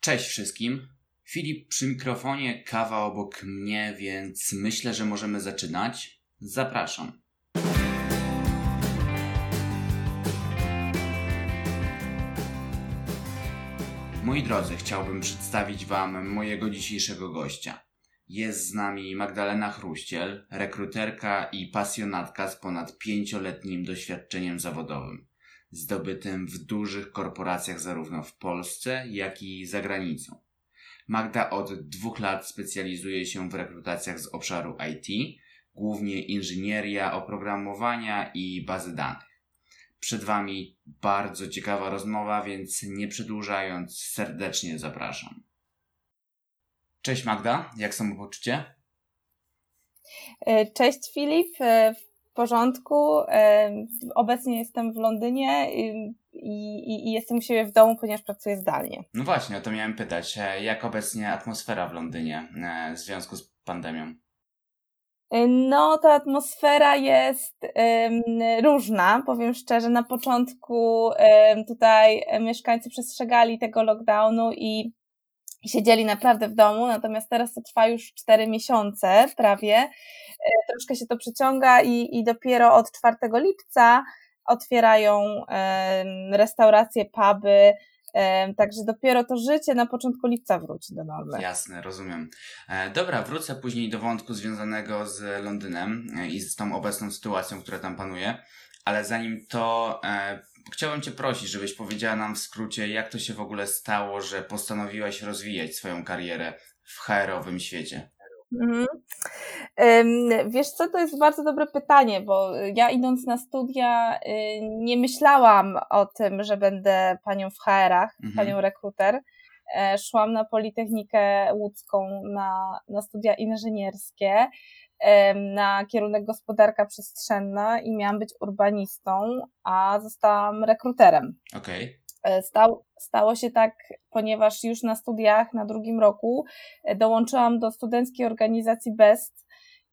Cześć wszystkim. Filip przy mikrofonie, kawa obok mnie, więc myślę, że możemy zaczynać. Zapraszam. Moi drodzy, chciałbym przedstawić Wam mojego dzisiejszego gościa. Jest z nami Magdalena Chruściel, rekruterka i pasjonatka z ponad pięcioletnim doświadczeniem zawodowym, zdobytym w dużych korporacjach zarówno w Polsce, jak i za granicą. Magda od dwóch lat specjalizuje się w rekrutacjach z obszaru IT, głównie inżynieria, oprogramowania i bazy danych. Przed Wami bardzo ciekawa rozmowa, więc nie przedłużając, serdecznie zapraszam. Cześć Magda, jak samopoczucie? E, cześć Filip, e, porządku. E, obecnie jestem w Londynie i, i, i, jestem u siebie w domu, ponieważ pracuję zdalnie. No właśnie, o to miałem pytać. Jak obecnie atmosfera w Londynie w związku z pandemią? No, ta atmosfera jest um, różna, powiem szczerze. Na początku um, tutaj mieszkańcy przestrzegali tego lockdownu i siedzieli naprawdę w domu, natomiast teraz to trwa już 4 miesiące prawie. E, troszkę się to przeciąga i, i dopiero od 4 lipca otwierają restauracje, puby, Także dopiero to życie na początku lipca wróci do normy. Jasne, rozumiem. E, dobra, wrócę później do wątku związanego z Londynem e, i z tą obecną sytuacją, która tam panuje. Ale zanim to, chciałbym Cię prosić, żebyś powiedziała nam w skrócie, jak to się w ogóle stało, że postanowiłaś rozwijać swoją karierę w HR-owym świecie. Mhm. Wiesz co, to jest bardzo dobre pytanie, bo ja idąc na studia y, nie myślałam o tym, że będę panią w HR-ach, mhm. panią rekruter. E, szłam na Politechnikę Łódzką na, na studia inżynierskie, na kierunek gospodarka przestrzenna i miałam być urbanistą, a zostałam rekruterem. Okej. Okay. E, stał, stało się tak, ponieważ już na studiach na drugim roku e, dołączyłam do studenckiej organizacji BEST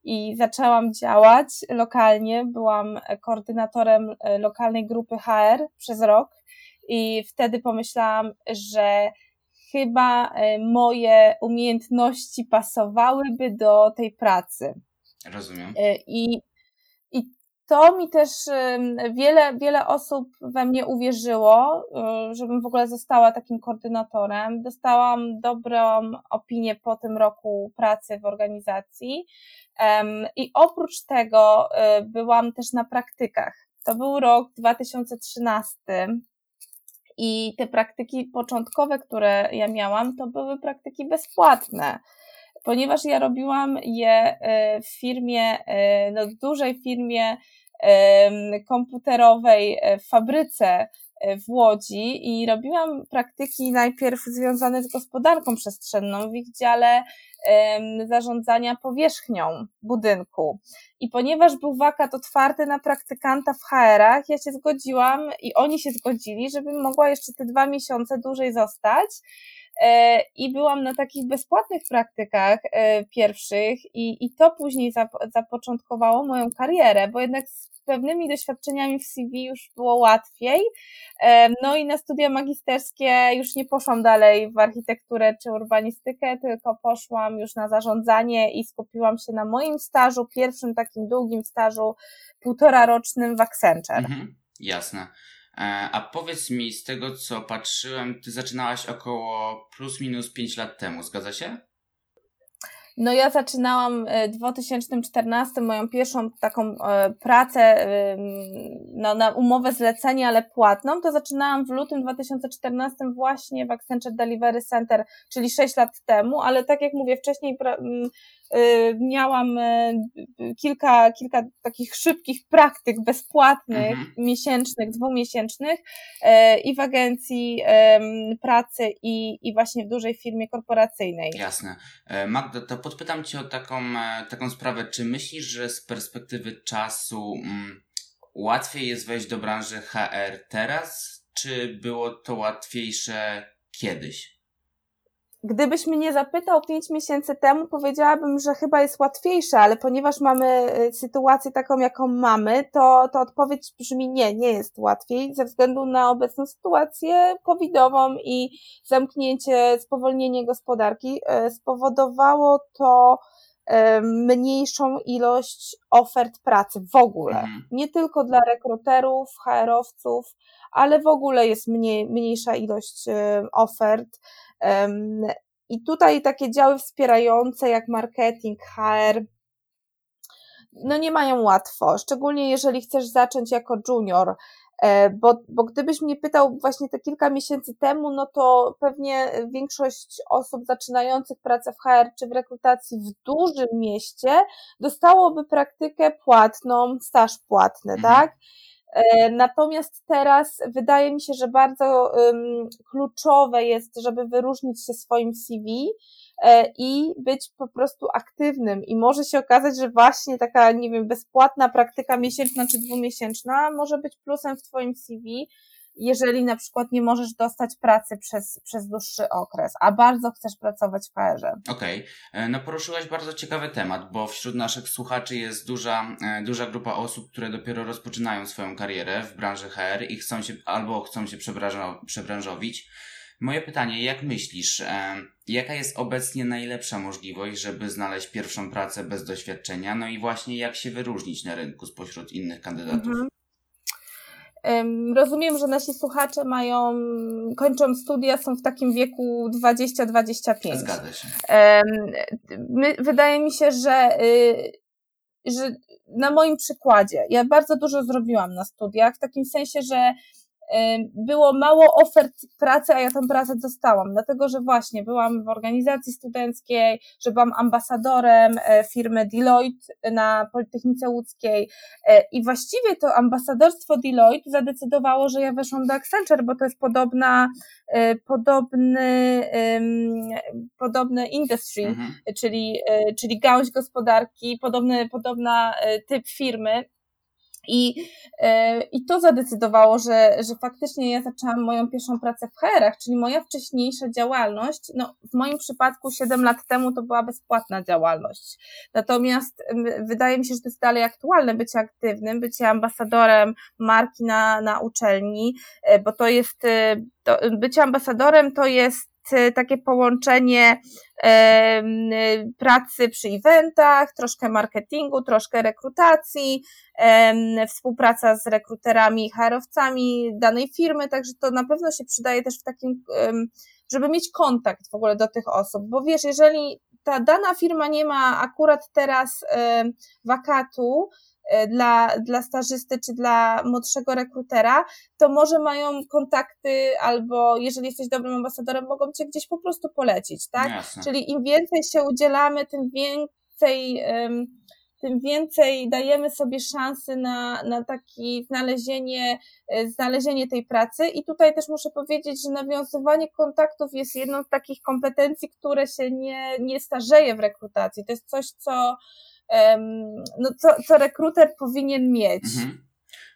i zaczęłam działać lokalnie. Byłam koordynatorem lokalnej grupy HR przez rok i wtedy pomyślałam, że chyba moje umiejętności pasowałyby do tej pracy. Rozumiem. I to mi też wiele, wiele osób we mnie uwierzyło, y, żebym w ogóle została takim koordynatorem. Dostałam dobrą opinię po tym roku pracy w organizacji. I oprócz tego byłam też na praktykach. To był rok 2013 i te praktyki początkowe, które ja miałam, to były praktyki bezpłatne. Ponieważ ja robiłam je y, w firmie, no dużej firmie komputerowej e, w fabryce e, w Łodzi i robiłam praktyki najpierw związane z gospodarką przestrzenną w ich dziale zarządzania powierzchnią budynku. I ponieważ był wakat otwarty na praktykanta w HR-ach, ja się zgodziłam i oni się zgodzili, żebym mogła jeszcze te dwa miesiące dłużej zostać. E, I byłam na takich bezpłatnych praktykach pierwszych, i, i to później zapoczątkowało moją karierę, bo jednak z pewnymi doświadczeniami w CV już było łatwiej. No i na studia magisterskie już nie poszłam dalej w architekturę czy urbanistykę, tylko poszłam już na zarządzanie i skupiłam się na moim stażu, pierwszym takim długim stażu, półtora rocznym w Accenture. Mhm, jasne. E, a powiedz mi, z tego co patrzyłem, ty zaczynałaś około plus minus 5 lat temu, zgadza się? No ja zaczynałam e, w 2014 moją pierwszą taką e, pracę no, na umowę zlecenia, ale płatną, to zaczynałam w lutym 2014 właśnie w Accenture Delivery Center, czyli 6 lat temu, ale tak jak mówię wcześniej Y, miałam y, kilka, kilka takich szybkich praktyk bezpłatnych, mhm. miesięcznych, dwumiesięcznych y, i w agencji pracy i, i właśnie w dużej firmie korporacyjnej. Jasne. E, Magda, to podpytam Cię o taką, e, taką sprawę. Czy myślisz, że z perspektywy czasu mm, łatwiej jest wejść do branży HR teraz, czy było to łatwiejsze kiedyś? Gdybyś mnie zapytał pięć miesięcy temu, powiedziałabym, że chyba jest łatwiejsze, ale ponieważ mamy y, sytuację taką, jaką mamy, to, to odpowiedź brzmi nie, nie jest łatwiej ze względu na obecną sytuację covidową i zamknięcie, spowolnienie gospodarki y, spowodowało to y, mniejszą ilość ofert pracy w ogóle. Mhm. Nie tylko dla rekruterów, HR-owców, ale w ogóle jest mniej, mniejsza ilość ofert i tutaj takie działy wspierające jak marketing, HR, no nie mają łatwo, szczególnie jeżeli chcesz zacząć jako junior, e, bo, bo gdybyś mnie pytał właśnie te kilka miesięcy temu, no to pewnie większość osób zaczynających pracę w HR czy w rekrutacji w dużym mieście dostałoby praktykę płatną, staż płatny, mhm. tak? E, natomiast teraz wydaje mi się, że bardzo kluczowe jest, żeby wyróżnić się swoim CV e, i być po prostu aktywnym. I może się okazać, że właśnie taka, nie wiem, bezpłatna praktyka miesięczna czy dwumiesięczna może być plusem w Twoim CV, jeżeli na przykład nie możesz dostać pracy przez, przez dłuższy okres, a bardzo chcesz pracować w HR-ze. Okej, okay. E, no poruszyłaś bardzo ciekawy temat, bo wśród naszych słuchaczy jest duża, e, duża grupa osób, które dopiero rozpoczynają swoją karierę w branży HR i chcą się albo chcą się przebranżowić. Moje pytanie, jak myślisz, e, jaka jest obecnie najlepsza możliwość, żeby znaleźć pierwszą pracę bez doświadczenia? No i właśnie jak się wyróżnić na rynku spośród innych kandydatów? Mhm. Rozumiem, że nasi słuchacze mają, kończą studia, są w takim wieku 20-25. Zgadza się. My, wydaje mi się, że, y, że na moim przykładzie, ja bardzo dużo zrobiłam na studiach, w takim sensie, że było mało ofert pracy, a ja tę pracę dostałam, dlatego że właśnie byłam w organizacji studenckiej, że byłam ambasadorem e, firmy Deloitte na Politechnice Łódzkiej. E, i właściwie to ambasadorstwo Deloitte zadecydowało, że ja weszłam do Accenture, bo to jest podobna, e, podobny, podobny industry, mhm. czyli, czyli gałąź gospodarki, podobny, podobna typ firmy, i, e, I to zadecydowało, że, że faktycznie ja zaczęłam moją pierwszą pracę w HR-ach, czyli moja wcześniejsza działalność, no w moim przypadku 7 lat temu to była bezpłatna działalność. Natomiast wydaje mi się, że to jest dalej aktualne bycie aktywnym, bycie ambasadorem marki na, na uczelni, e, bo to jest, e, to, bycie ambasadorem to jest takie połączenie pracy przy eventach, troszkę marketingu, troszkę rekrutacji, współpraca z rekruterami i HR-owcami danej firmy, także to na pewno się przydaje też w takim, żeby mieć kontakt w ogóle do tych osób, bo wiesz, jeżeli ta dana firma nie ma akurat teraz wakatu, dla, dla stażysty czy dla młodszego rekrutera, to może mają kontakty albo jeżeli jesteś dobrym ambasadorem, mogą cię gdzieś po prostu polecić, tak? Jasne. Czyli im więcej się udzielamy, tym więcej, tym więcej dajemy sobie szansy na, na takie znalezienie, e, znalezienie tej pracy. I tutaj też muszę powiedzieć, że nawiązywanie kontaktów jest jedną z takich kompetencji, które się nie, nie starzeje w rekrutacji. To jest coś, co no, co, co rekruter powinien mieć. Mhm.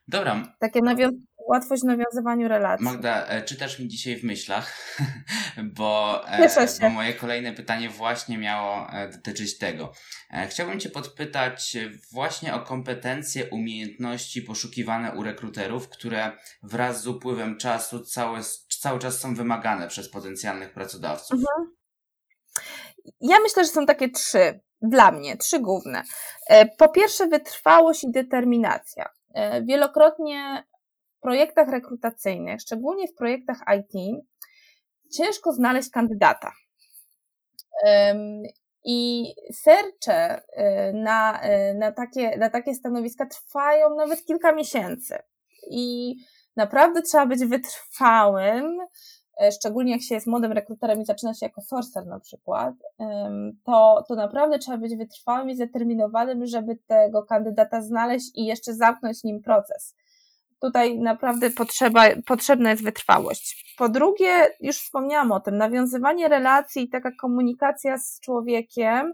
Dobra. Takie nawią łatwość w nawiązywaniu relacji. Magda, e, czytasz mi dzisiaj w myślach, bo, e, bo moje kolejne pytanie właśnie miało e, dotyczyć tego. Chciałbym Cię podpytać właśnie o kompetencje, umiejętności poszukiwane u rekruterów, które wraz z upływem czasu cały, cały czas są wymagane przez potencjalnych pracodawców. Mhm. Ja myślę, że są takie trzy dla mnie trzy główne. E, po pierwsze, wytrwałość i determinacja. E, wielokrotnie w projektach rekrutacyjnych, szczególnie w projektach IT, ciężko znaleźć kandydata. I sercze e, na, na, takie, na takie stanowiska trwają nawet kilka miesięcy. I naprawdę trzeba być wytrwałym, szczególnie jak się jest młodym rekruterem i zaczyna się jako sorcer na przykład, to, to naprawdę trzeba być wytrwałym i zdeterminowanym, żeby tego kandydata znaleźć i jeszcze zamknąć nim proces. Tutaj naprawdę potrzeba, potrzebna jest wytrwałość. Po drugie, już wspomniałam o tym, nawiązywanie relacji i taka komunikacja z człowiekiem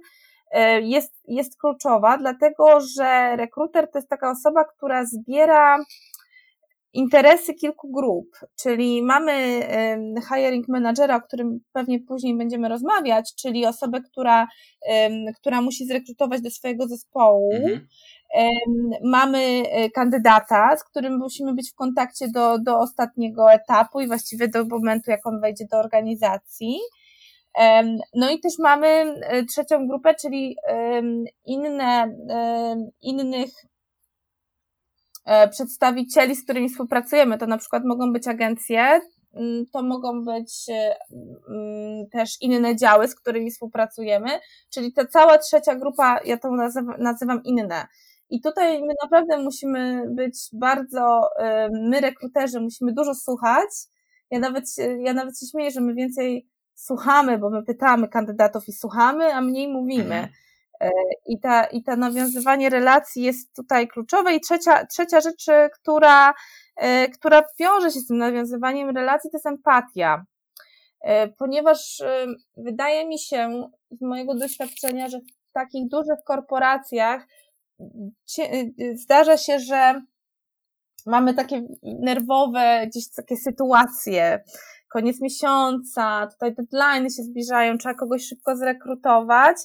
e, jest, jest kluczowa, dlatego że rekruter to jest taka osoba, która zbiera interesy kilku grup, czyli mamy hiring managera, o którym pewnie później będziemy rozmawiać, czyli osobę, która, która musi zrekrutować do swojego zespołu. Mhm. Mamy e, kandydata, z którym musimy być w kontakcie do, do ostatniego etapu i właściwie do momentu, jak on wejdzie do organizacji. No i też mamy e, trzecią grupę, czyli inne, innych przedstawicieli, z którymi współpracujemy. To na przykład mogą być agencje, mm, to mogą być e, mm, też inne działy, z którymi współpracujemy, czyli ta cała trzecia grupa, ja to nazywam inne. I tutaj my naprawdę musimy być bardzo, my rekruterzy musimy dużo słuchać. Ja nawet, ja nawet się śmieję, że my więcej słuchamy, bo my pytamy kandydatów i słuchamy, a mniej mówimy. E, I ta, I ta nawiązywanie relacji jest tutaj kluczowe. I trzecia, trzecia rzecz, która, e, która wiąże się z tym nawiązywaniem relacji, to jest empatia. E, ponieważ wydaje mi się, z mojego doświadczenia, że w takich dużych korporacjach zdarza się, że mamy takie nerwowe gdzieś takie sytuacje, koniec miesiąca, tutaj deadline się zbliżają, trzeba kogoś szybko zrekrutować.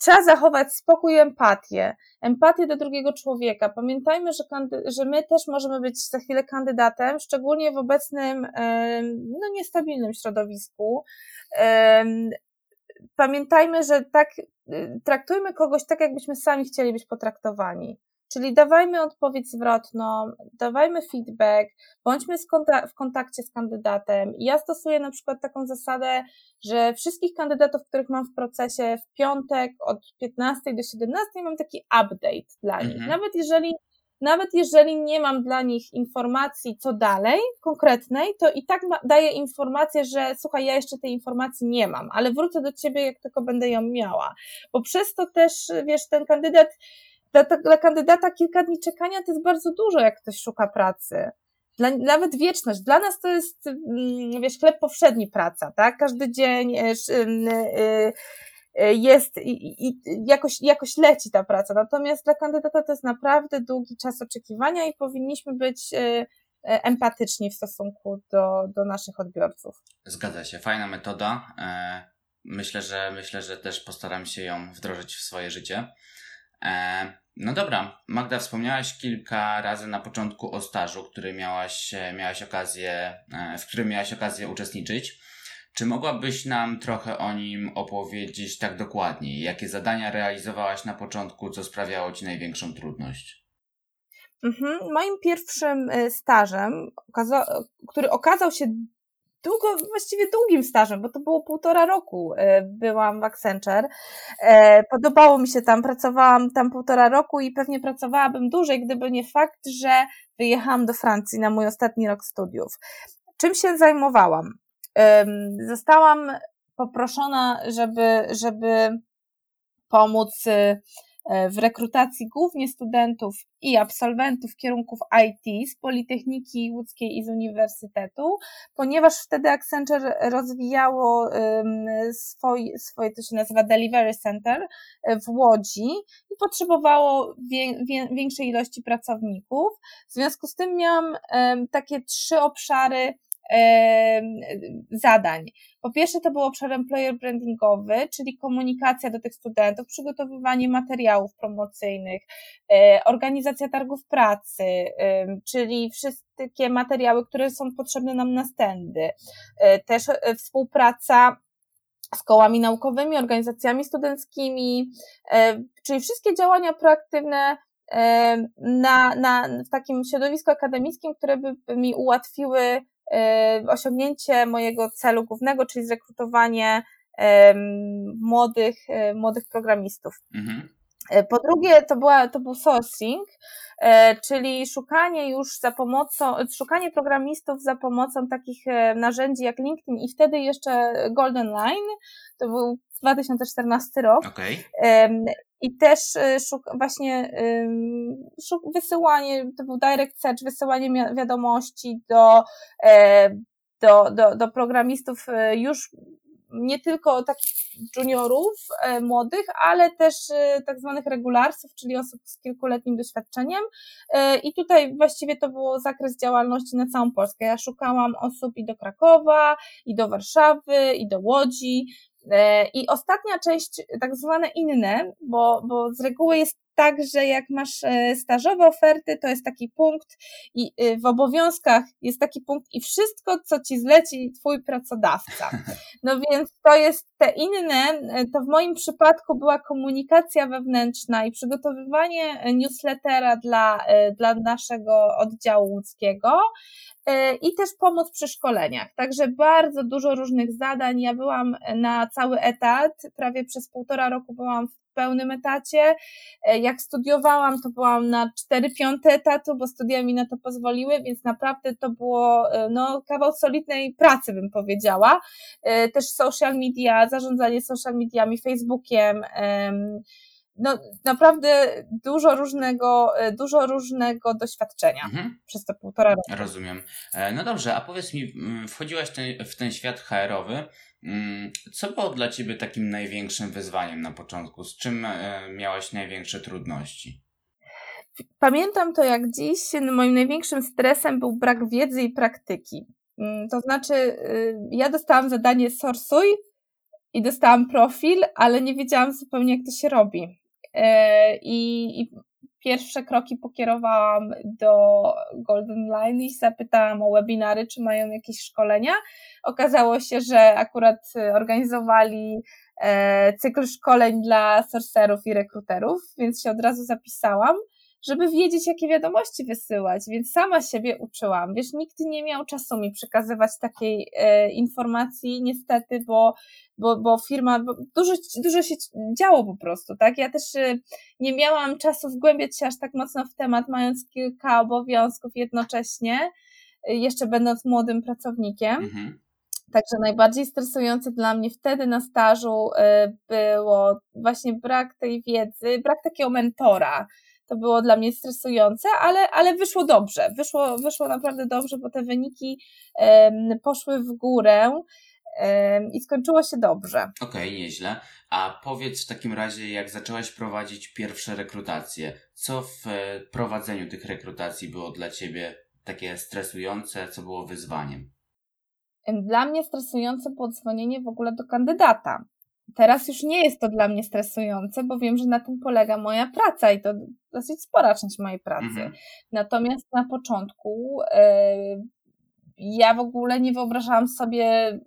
Trzeba zachować spokój i empatię. Empatię do drugiego człowieka. Pamiętajmy, że, że my też możemy być za chwilę kandydatem, szczególnie w obecnym, no, niestabilnym środowisku. Pamiętajmy, że tak, y, traktujmy kogoś tak, jakbyśmy sami chcieli być potraktowani. Czyli dawajmy odpowiedź zwrotną, dawajmy feedback, bądźmy w kontakcie z kandydatem. Ja stosuję na przykład taką zasadę, że wszystkich kandydatów, których mam w procesie w piątek od 15 do 17 mam taki update dla nich. Mhm. Nawet jeżeli nawet jeżeli nie mam dla nich informacji, co dalej, konkretnej, to i tak daję informację, że słuchaj, ja jeszcze tej informacji nie mam, ale wrócę do ciebie, jak tylko będę ją miała. Bo przez to też, wiesz, ten kandydat dla, dla kandydata kilka dni czekania to jest bardzo dużo, jak ktoś szuka pracy. Dla, nawet wieczność. Dla nas to jest, mm, wiesz, chleb powszedni praca, tak? Każdy dzień e, e, e, jest i, i jakoś, jakoś leci ta praca. Natomiast dla kandydata to jest naprawdę długi czas oczekiwania i powinniśmy być empatyczni w stosunku do, do naszych odbiorców. Zgadza się. Fajna metoda. Myślę, że myślę, że też postaram się ją wdrożyć w swoje życie. No dobra, Magda, wspomniałaś kilka razy na początku o stażu, który miałaś, e, miałaś okazję, e, w którym miałaś okazję uczestniczyć. Czy mogłabyś nam trochę o nim opowiedzieć tak dokładniej? Jakie zadania realizowałaś na początku, co sprawiało Ci największą trudność? Mhm. Moim pierwszym e, stażem, który okazał się długo, właściwie długim stażem, bo to było półtora roku e, byłam w Accenture. E, podobało mi się tam, pracowałam tam półtora roku i pewnie pracowałabym dłużej, gdyby nie fakt, że wyjechałam do Francji na mój ostatni rok studiów. Czym się zajmowałam? Zostałam poproszona, żeby, żeby pomóc y, w rekrutacji głównie studentów i absolwentów kierunków IT z Politechniki Łódzkiej i z Uniwersytetu, ponieważ wtedy Accenture rozwijało swoje, swoje to się nazywa Delivery Center e, w Łodzi i potrzebowało większej ilości pracowników. W związku z tym miałam takie trzy obszary zadań. Po pierwsze to był obszar employer brandingowy, czyli komunikacja do tych studentów, przygotowywanie materiałów promocyjnych, e, organizacja targów pracy, czyli wszystkie materiały, które są potrzebne nam na stędy. E, też e, współpraca z kołami naukowymi, organizacjami studenckimi, czyli wszystkie działania proaktywne na, na, w takim środowisku akademickim, które by mi ułatwiły osiągnięcie mojego celu głównego, czyli zrekrutowanie młodych, e, młodych programistów. Mhm. E, po drugie, to, była, to był sourcing, czyli szukanie już za pomocą, szukanie programistów za pomocą takich narzędzi jak LinkedIn i wtedy jeszcze Golden Line, to był 2014 rok. Okay. I też y, szuk właśnie szuk wysyłanie, to był direct search, wysyłanie wiadomości do, e, do, do, do programistów y, już nie tylko takich juniorów e, młodych, ale też e, tak zwanych regularsów, czyli osób z kilkuletnim doświadczeniem. E, I tutaj właściwie to był zakres działalności na całą Polskę. Ja szukałam osób i do Krakowa, i do Warszawy, i do Łodzi. I ostatnia część, tak zwane inne, bo, bo z reguły jest tak, że jak masz e, stażowe oferty, to jest taki punkt i e, w obowiązkach jest taki punkt i wszystko, co ci zleci twój pracodawca. No więc to jest te inne, e, to w moim przypadku była komunikacja wewnętrzna i przygotowywanie newslettera dla, dla naszego oddziału łódzkiego i też pomoc przy szkoleniach. Także bardzo dużo różnych zadań. Ja byłam na cały etat, prawie przez półtora roku byłam w pełnym etacie. E, jak studiowałam, to byłam na 4 piąte etatu, bo studia mi na to pozwoliły, więc naprawdę to było e, no, kawał solidnej pracy, bym powiedziała. E, też social media, zarządzanie social mediami, Facebookiem, no naprawdę dużo różnego, dużo różnego doświadczenia mhm. przez te półtora roku. Rozumiem. No dobrze, a powiedz mi, wchodziłaś w ten świat HR-owy, Mm, co było dla Ciebie takim największym wyzwaniem na początku? Z czym e, miałaś największe trudności? Pamiętam to jak dziś. Moim największym stresem był brak wiedzy i praktyki. Mm, to znaczy, y, ja dostałam zadanie sorsuj i dostałam profil, ale nie wiedziałam zupełnie, jak to się robi. E, I, i pierwsze kroki pokierowałam do Golden Line i zapytałam o webinary, czy mają jakieś szkolenia. Okazało się, że akurat organizowali e, cykl szkoleń dla sorcerów i rekruterów, więc się od razu zapisałam żeby wiedzieć, jakie wiadomości wysyłać, więc sama siebie uczyłam. Wiesz, nikt nie miał czasu mi przekazywać takiej e, informacji, niestety, bo, bo, bo firma, bo dużo, dużo się działo po prostu, tak? Ja też e, nie miałam czasu wgłębiać się aż tak mocno w temat, mając kilka obowiązków jednocześnie, e, jeszcze będąc młodym pracownikiem. Mhm. Także najbardziej stresujące dla mnie wtedy na stażu e, było właśnie brak tej wiedzy, brak takiego mentora, to było dla mnie stresujące, ale, ale wyszło dobrze. Wyszło, wyszło naprawdę dobrze, bo te wyniki um, poszły w górę um, i skończyło się dobrze. Okej, okay, nieźle. A powiedz w takim razie, jak zaczęłaś prowadzić pierwsze rekrutacje, co w e, prowadzeniu tych rekrutacji było dla Ciebie takie stresujące, co było wyzwaniem? Dla mnie stresujące było dzwonienie w ogóle do kandydata. Teraz już nie jest to dla mnie stresujące, bo wiem, że na tym polega moja praca i to dosyć spora część mojej pracy. Mhm. Natomiast na początku yy, ja w ogóle nie wyobrażałam sobie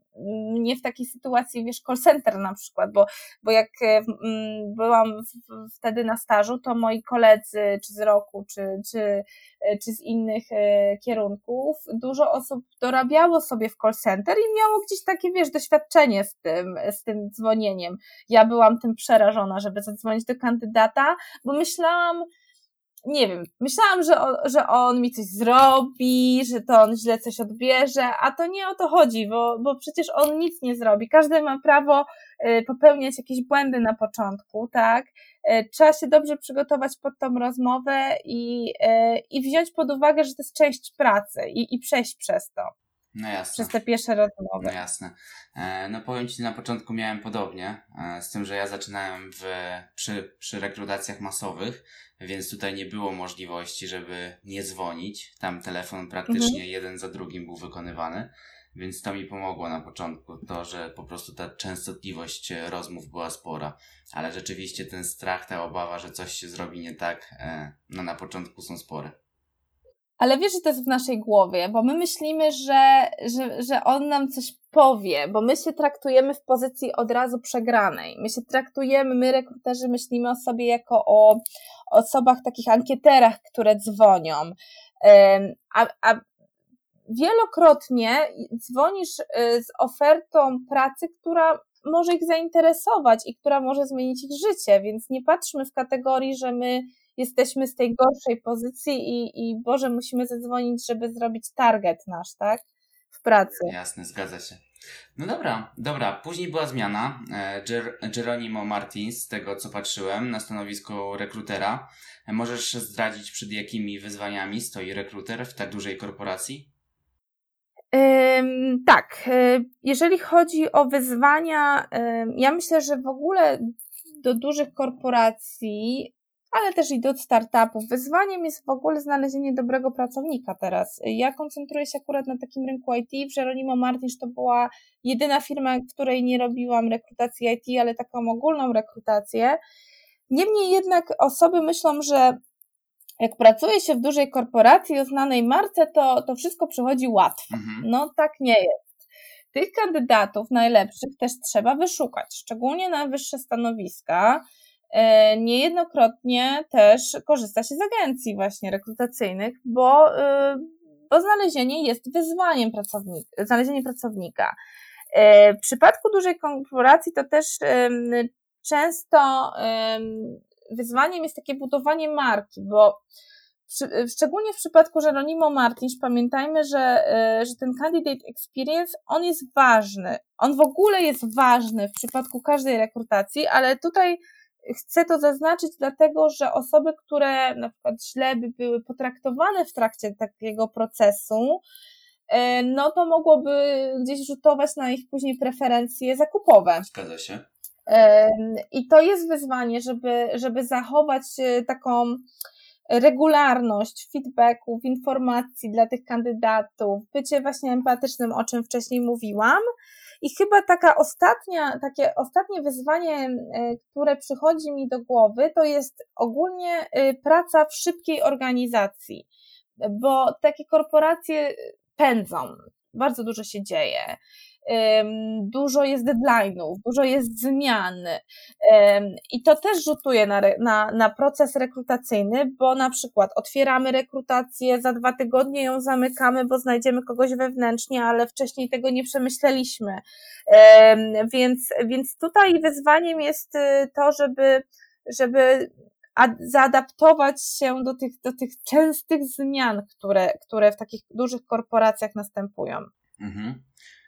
nie w takiej sytuacji, wiesz, call center na przykład, bo, bo jak e, byłam wtedy na stażu, to moi koledzy, czy z roku, czy, czy, e, czy z innych e, kierunków, dużo osób dorabiało sobie w call center i miało gdzieś takie, wiesz, doświadczenie z tym, z tym dzwonieniem. Ja byłam tym przerażona, żeby zadzwonić do kandydata, bo myślałam, nie wiem, myślałam, że on, że on mi coś zrobi, że to on źle coś odbierze, a to nie o to chodzi, bo, bo przecież on nic nie zrobi. Każdy ma prawo y, popełniać jakieś błędy na początku, tak? Y, trzeba się dobrze przygotować pod tą rozmowę i, y, i wziąć pod uwagę, że to jest część pracy i, i przejść przez to. No jasne. Przez te pierwsze rozmowy. No jasne. E, no powiem Ci, na początku miałem podobnie, e, z tym, że ja zaczynałem w, przy, przy rekrutacjach masowych, więc tutaj nie było możliwości, żeby nie dzwonić. Tam telefon praktycznie mhm. jeden za drugim był wykonywany, więc to mi pomogło na początku, to, że po prostu ta częstotliwość rozmów była spora. Ale rzeczywiście ten strach, ta obawa, że coś się zrobi nie tak, e, no na początku są spore. Ale wiesz, że to jest w naszej głowie, bo my myślimy, że, że, że on nam coś powie, bo my się traktujemy w pozycji od razu przegranej. My się traktujemy, my rekruterzy myślimy o sobie jako o osobach, takich ankieterach, które dzwonią. A, a wielokrotnie dzwonisz y, z ofertą pracy, która może ich zainteresować i która może zmienić ich życie, więc nie patrzmy w kategorii, że my jesteśmy z tej gorszej pozycji i, i Boże, musimy zadzwonić, żeby zrobić target nasz, tak? W pracy. Jasne, zgadza się. No dobra, dobra. Później była zmiana. E, Ger Geronimo Martins, z tego co patrzyłem, na stanowisku rekrutera. E, możesz zdradzić, przed jakimi wyzwaniami stoi rekruter w tak dużej korporacji? Tak, jeżeli chodzi o wyzwania, ja myślę, że w ogóle do dużych korporacji ale też i do startupów. Wyzwaniem jest w ogóle znalezienie dobrego pracownika teraz. Ja koncentruję się akurat na takim rynku IT. W Jeronimo Martins to była jedyna firma, w której nie robiłam rekrutacji IT, ale taką ogólną rekrutację. Niemniej jednak osoby myślą, że jak pracuje się w dużej korporacji o znanej marce, to, to wszystko przychodzi łatwo. Mhm. No tak nie jest. Tych kandydatów najlepszych też trzeba wyszukać, szczególnie na wyższe stanowiska. E, niejednokrotnie też korzysta się z agencji właśnie rekrutacyjnych, bo, e, bo znalezienie jest wyzwaniem pracownika, znalezienie pracownika. E, w przypadku dużej korporacji to też często wyzwaniem jest takie budowanie marki, bo szczególnie w przypadku Jeronimo Martins pamiętajmy, że, że ten candidate experience, on jest ważny. On w ogóle jest ważny w przypadku każdej rekrutacji, ale tutaj Chcę to zaznaczyć dlatego, że osoby, które na przykład źle by były potraktowane w trakcie takiego procesu, e, no to mogłoby gdzieś rzutować na ich później preferencje zakupowe. Zgadza się. I to jest wyzwanie, żeby, żeby zachować e, taką regularność feedbacków, informacji dla tych kandydatów, bycie właśnie empatycznym, o czym wcześniej mówiłam, i chyba taka ostatnia, takie ostatnie wyzwanie, e, które przychodzi mi do głowy, to jest ogólnie e, praca w szybkiej organizacji, bo takie korporacje pędzą, bardzo dużo się dzieje dużo jest deadline'ów, dużo jest zmian i to też rzutuje na, na, na proces rekrutacyjny, bo na przykład otwieramy rekrutację, za dwa tygodnie ją zamykamy, bo znajdziemy kogoś wewnętrznie, ale wcześniej tego nie przemyśleliśmy. Więc, więc tutaj wyzwaniem jest y, to, żeby, żeby zaadaptować się do tych, do tych częstych zmian, które, które w takich dużych korporacjach następują. Mhm.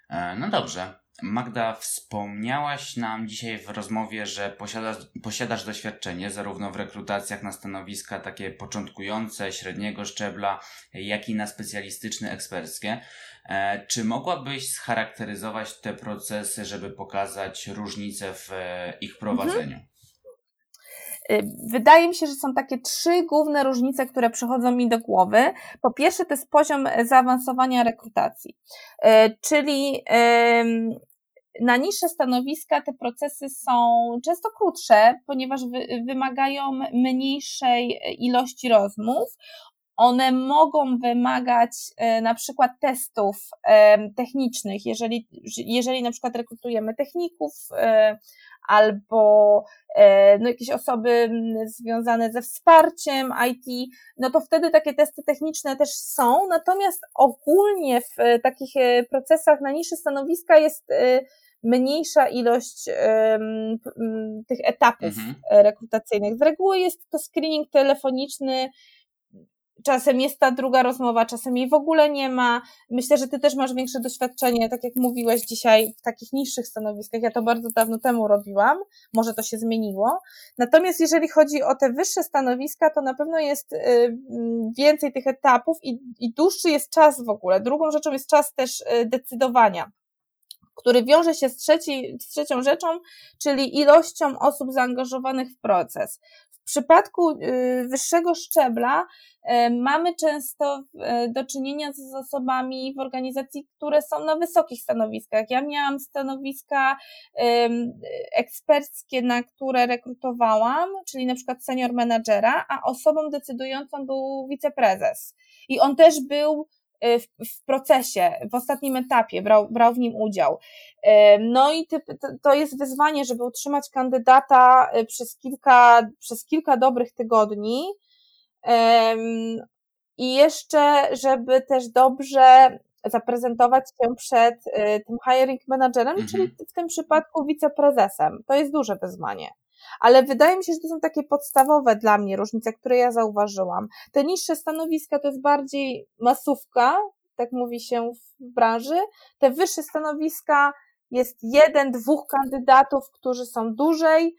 E, no dobrze. Magda, wspomniałaś nam dzisiaj w rozmowie, że posiadasz, posiadasz doświadczenie zarówno w rekrutacjach na stanowiska takie początkujące, średniego szczebla, jak i na specjalistyczne, eksperckie. E, czy mogłabyś scharakteryzować te procesy, żeby pokazać różnice w e, ich prowadzeniu? Mhm. Y, wydaje mi się, że są takie trzy główne różnice, które przychodzą mi do głowy. Po pierwsze, to jest poziom zaawansowania rekrutacji, y, czyli na niższe stanowiska te procesy są często krótsze, ponieważ wymagają mniejszej ilości rozmów. One mogą wymagać y, na przykład testów technicznych, jeżeli, jeżeli na przykład rekrutujemy techników, albo e, no, jakieś osoby związane ze wsparciem IT, no to wtedy takie testy techniczne też są, natomiast ogólnie w e, takich e, procesach na niższe stanowiska jest mniejsza ilość tych etapów mhm. rekrutacyjnych. Z reguły jest to screening telefoniczny, czasem jest ta druga rozmowa, czasem jej w ogóle nie ma. Myślę, że ty też masz większe doświadczenie, tak jak mówiłeś dzisiaj, w takich niższych stanowiskach. Ja to bardzo dawno temu robiłam, może to się zmieniło. Natomiast jeżeli chodzi o te wyższe stanowiska, to na pewno jest y, mm, więcej tych etapów i, i dłuższy jest czas w ogóle. Drugą rzeczą jest czas też y, decydowania który wiąże się z, trzeci, z trzecią rzeczą, czyli ilością osób zaangażowanych w proces. Przypadku y, wyższego szczebla y, mamy często y, do czynienia z osobami w organizacji, które są na wysokich stanowiskach. Ja miałam stanowiska eksperckie, na które rekrutowałam, czyli na przykład senior menadżera, a osobą decydującą był wiceprezes. I on też był w, w procesie, w ostatnim etapie, brał, brał w nim udział. No i ty, to jest wyzwanie, żeby utrzymać kandydata y, przez kilka, przez kilka dobrych tygodni. I jeszcze, żeby też dobrze zaprezentować się przed tym hiring managerem, mhm. czyli w tym przypadku wiceprezesem. To jest duże wyzwanie ale wydaje mi się, że to są takie podstawowe dla mnie różnice, które ja zauważyłam. Te niższe stanowiska to jest bardziej masówka, tak mówi się w branży. Te wyższe stanowiska jest jeden, dwóch kandydatów, którzy są dłużej,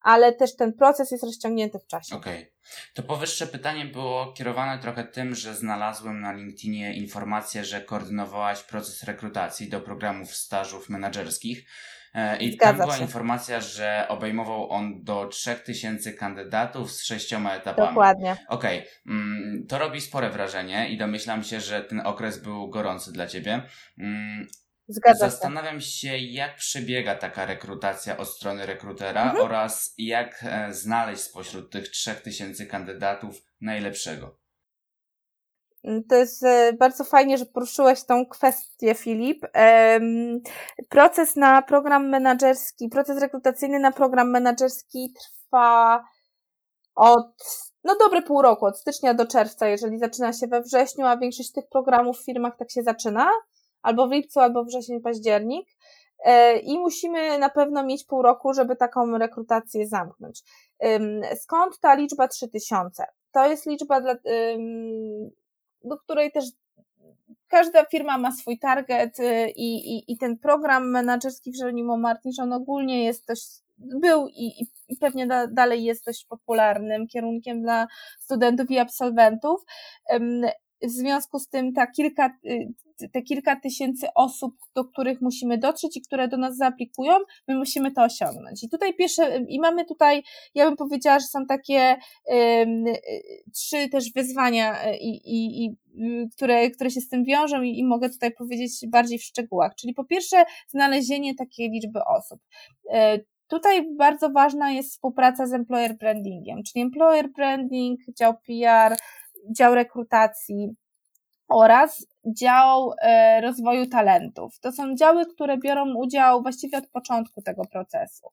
ale też ten proces jest rozciągnięty w czasie. Okej. Okay. To powyższe pytanie było kierowane trochę tym, że znalazłem na LinkedInie informację, że koordynowałaś proces rekrutacji do programów stażów menedżerskich. E, I Zgadza tam była się. informacja, że obejmował on do 3000 kandydatów z sześcioma etapami. Dokładnie. Okej, okay. Mm, to robi spore wrażenie i domyślam się, że ten okres był gorący dla ciebie. Mm, Zgadza Zastanawiam się, jak przebiega taka rekrutacja od strony rekrutera mhm. oraz jak e, znaleźć spośród tych 3000 kandydatów najlepszego. To jest e, bardzo fajnie, że poruszyłeś tą kwestię, Filip. Proces na program menedżerski, proces rekrutacyjny na program menedżerski trwa od no dobre pół roku, od stycznia do czerwca, jeżeli zaczyna się we wrześniu, a większość tych programów w firmach tak się zaczyna, albo w lipcu, albo wrzesień, październik. E, I musimy na pewno mieć pół roku, żeby taką rekrutację zamknąć. Skąd ta liczba 3000? To jest liczba, dla, do której też każda firma ma swój target y, i, i, i ten program menedżerski w Żeronimo że on ogólnie jest dość, był i, i pewnie da, dalej jest dość popularnym kierunkiem dla studentów i absolwentów. W związku z tym ta kilka, y, te kilka tysięcy osób, do których musimy dotrzeć i które do nas zaaplikują, my musimy to osiągnąć. I tutaj pierwsze, i mamy tutaj, ja bym powiedziała, że są takie um, trzy też wyzwania, y, i, i, i, y, które, które się z tym wiążą i, i mogę tutaj powiedzieć bardziej w szczegółach. Czyli po pierwsze, znalezienie takiej liczby osób. Tutaj bardzo ważna jest współpraca z employer brandingiem, czyli employer branding, dział PR, dział rekrutacji oraz dział e, rozwoju talentów. To są działy, które biorą udział właściwie od początku tego procesu.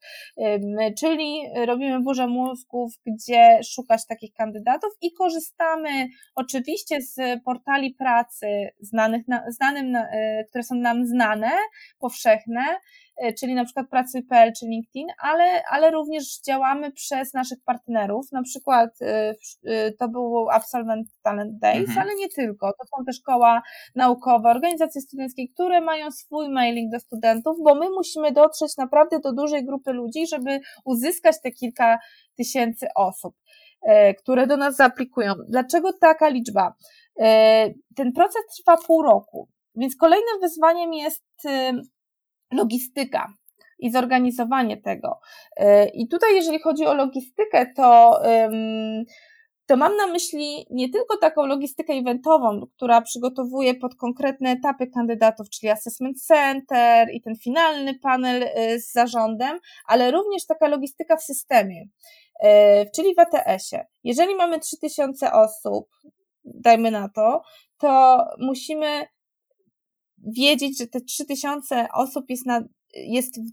Czyli robimy burzę mózgów, gdzie szukać takich kandydatów i korzystamy oczywiście z portali pracy znanych, znanym, e, które są nam znane, powszechne, E, czyli na przykład pracy.pl czy LinkedIn, ale, ale również działamy przez naszych partnerów, na przykład to był Absolvent Talent Days, mhm. ale nie tylko, to są też koła naukowe, organizacje studenckie, które mają swój mailing do studentów, bo my musimy dotrzeć naprawdę do dużej grupy ludzi, żeby uzyskać te kilka tysięcy osób, które do nas zaaplikują. Dlaczego taka liczba? Ten proces trwa pół roku, więc kolejnym wyzwaniem jest logistyka i zorganizowanie tego. Y, I tutaj, jeżeli chodzi o logistykę, to, to mam na myśli nie tylko taką logistykę eventową, która przygotowuje pod konkretne etapy kandydatów, czyli assessment center i ten finalny panel y, z zarządem, ale również taka logistyka w systemie, y, czyli w ATS-ie. Jeżeli mamy 3000 osób, dajmy na to, to musimy wiedzieć, że te 3000 osób jest na jest w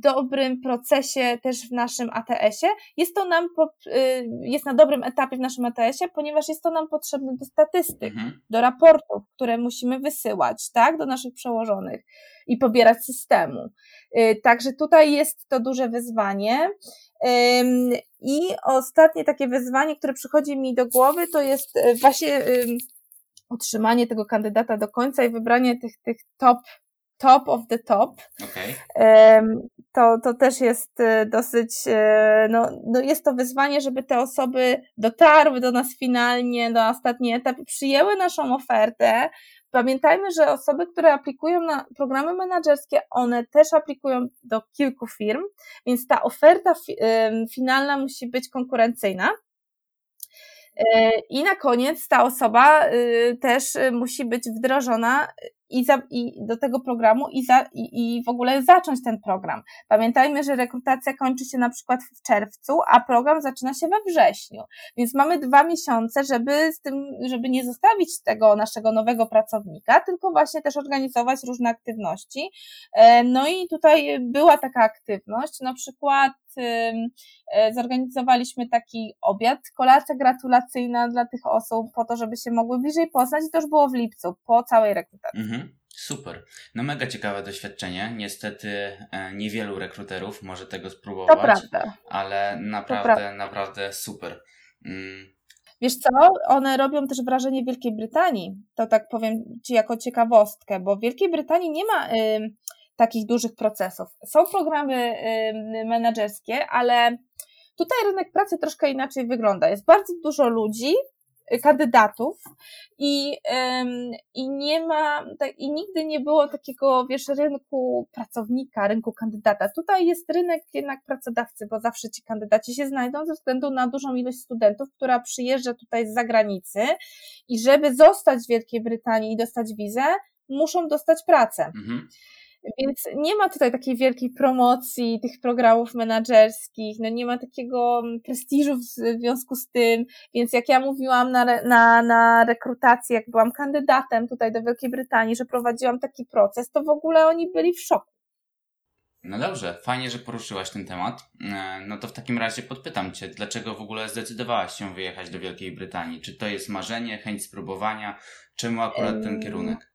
dobrym procesie też w naszym ATS-ie. Jest to nam, y, jest na dobrym etapie w naszym ATS-ie, ponieważ jest to nam potrzebne do statystyk, mhm. do raportów, które musimy wysyłać, tak, do naszych przełożonych i pobierać systemu. Y, także tutaj jest to duże wyzwanie. I ostatnie takie wyzwanie, które przychodzi mi do głowy, to jest y, właśnie utrzymanie tego kandydata do końca i wybranie tych, tych top top of the top. Okay. To, to też jest e, dosyć, e, no, no jest to wyzwanie, żeby te osoby dotarły do nas finalnie, na ostatni etap przyjęły naszą ofertę. Pamiętajmy, że osoby, które aplikują na programy menedżerskie, one też aplikują do kilku firm, więc ta oferta finalna musi być konkurencyjna. E, I na koniec ta osoba też musi być wdrożona i, za, i do tego programu i, za, i, i w ogóle zacząć ten program. Pamiętajmy, że rekrutacja kończy się na przykład w czerwcu, a program zaczyna się we wrześniu. Więc mamy dwa miesiące, żeby z tym, żeby nie zostawić tego naszego nowego pracownika, tylko właśnie też organizować różne aktywności. E, no i tutaj była taka aktywność, na przykład e, zorganizowaliśmy taki obiad, kolacja gratulacyjna dla tych osób, po to, żeby się mogły bliżej poznać i to już było w lipcu, po całej rekrutacji. Mhm. Super. No mega ciekawe doświadczenie. Niestety e, niewielu rekruterów może tego spróbować. To prawda. Ale naprawdę, naprawdę super. Mm. Wiesz co, one robią też wrażenie Wielkiej Brytanii. To tak powiem Ci jako ciekawostkę, bo w Wielkiej Brytanii nie ma y, takich dużych procesów. Są programy y, menedżerskie, ale Tutaj rynek pracy troszkę inaczej wygląda. Jest bardzo dużo ludzi, kandydatów i, i nie ma, tak, i nigdy nie było takiego, wiesz, rynku pracownika, rynku kandydata. Tutaj jest rynek jednak pracodawcy, bo zawsze ci kandydaci się znajdą ze względu na dużą ilość studentów, która przyjeżdża tutaj z zagranicy i żeby zostać w Wielkiej Brytanii i dostać wizę, muszą dostać pracę. Mhm. Więc nie ma tutaj takiej wielkiej promocji tych programów menedżerskich, no nie ma takiego mm, prestiżu w związku z tym, więc jak ja mówiłam na, na, na rekrutacji, jak byłam kandydatem tutaj do Wielkiej Brytanii, że prowadziłam taki proces, to w ogóle oni byli w szoku. No dobrze, fajnie, że poruszyłaś ten temat. E, no to w takim razie podpytam Cię, dlaczego w ogóle zdecydowałaś się wyjechać do Wielkiej Brytanii? Czy to jest marzenie, chęć spróbowania? Czemu akurat ten kierunek?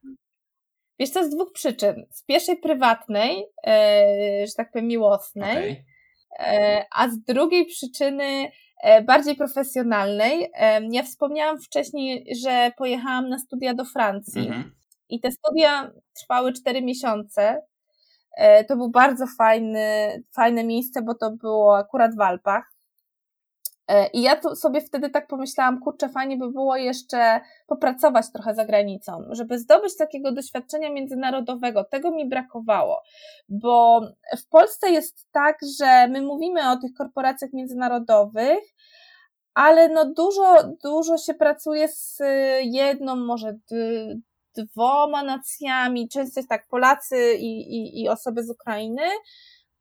Wiesz, to z dwóch przyczyn. Z pierwszej prywatnej, e, że tak powiem miłosnej, okay. e, a z drugiej przyczyny e, bardziej profesjonalnej. Ja wspomniałam wcześniej, że pojechałam na studia do Francji -hmm. i te studia trwały cztery miesiące. To był bardzo fajny, fajne miejsce, bo to było akurat w Alpach. E, I ja tu sobie wtedy tak pomyślałam, kurczę, fajnie by było jeszcze popracować trochę za granicą, żeby zdobyć takiego doświadczenia międzynarodowego. Tego mi brakowało, bo w Polsce jest tak, że my mówimy o tych korporacjach międzynarodowych, ale no dużo, dużo się pracuje z jedną, może dwoma nacjami, często jest tak Polacy i, i, i osoby z Ukrainy,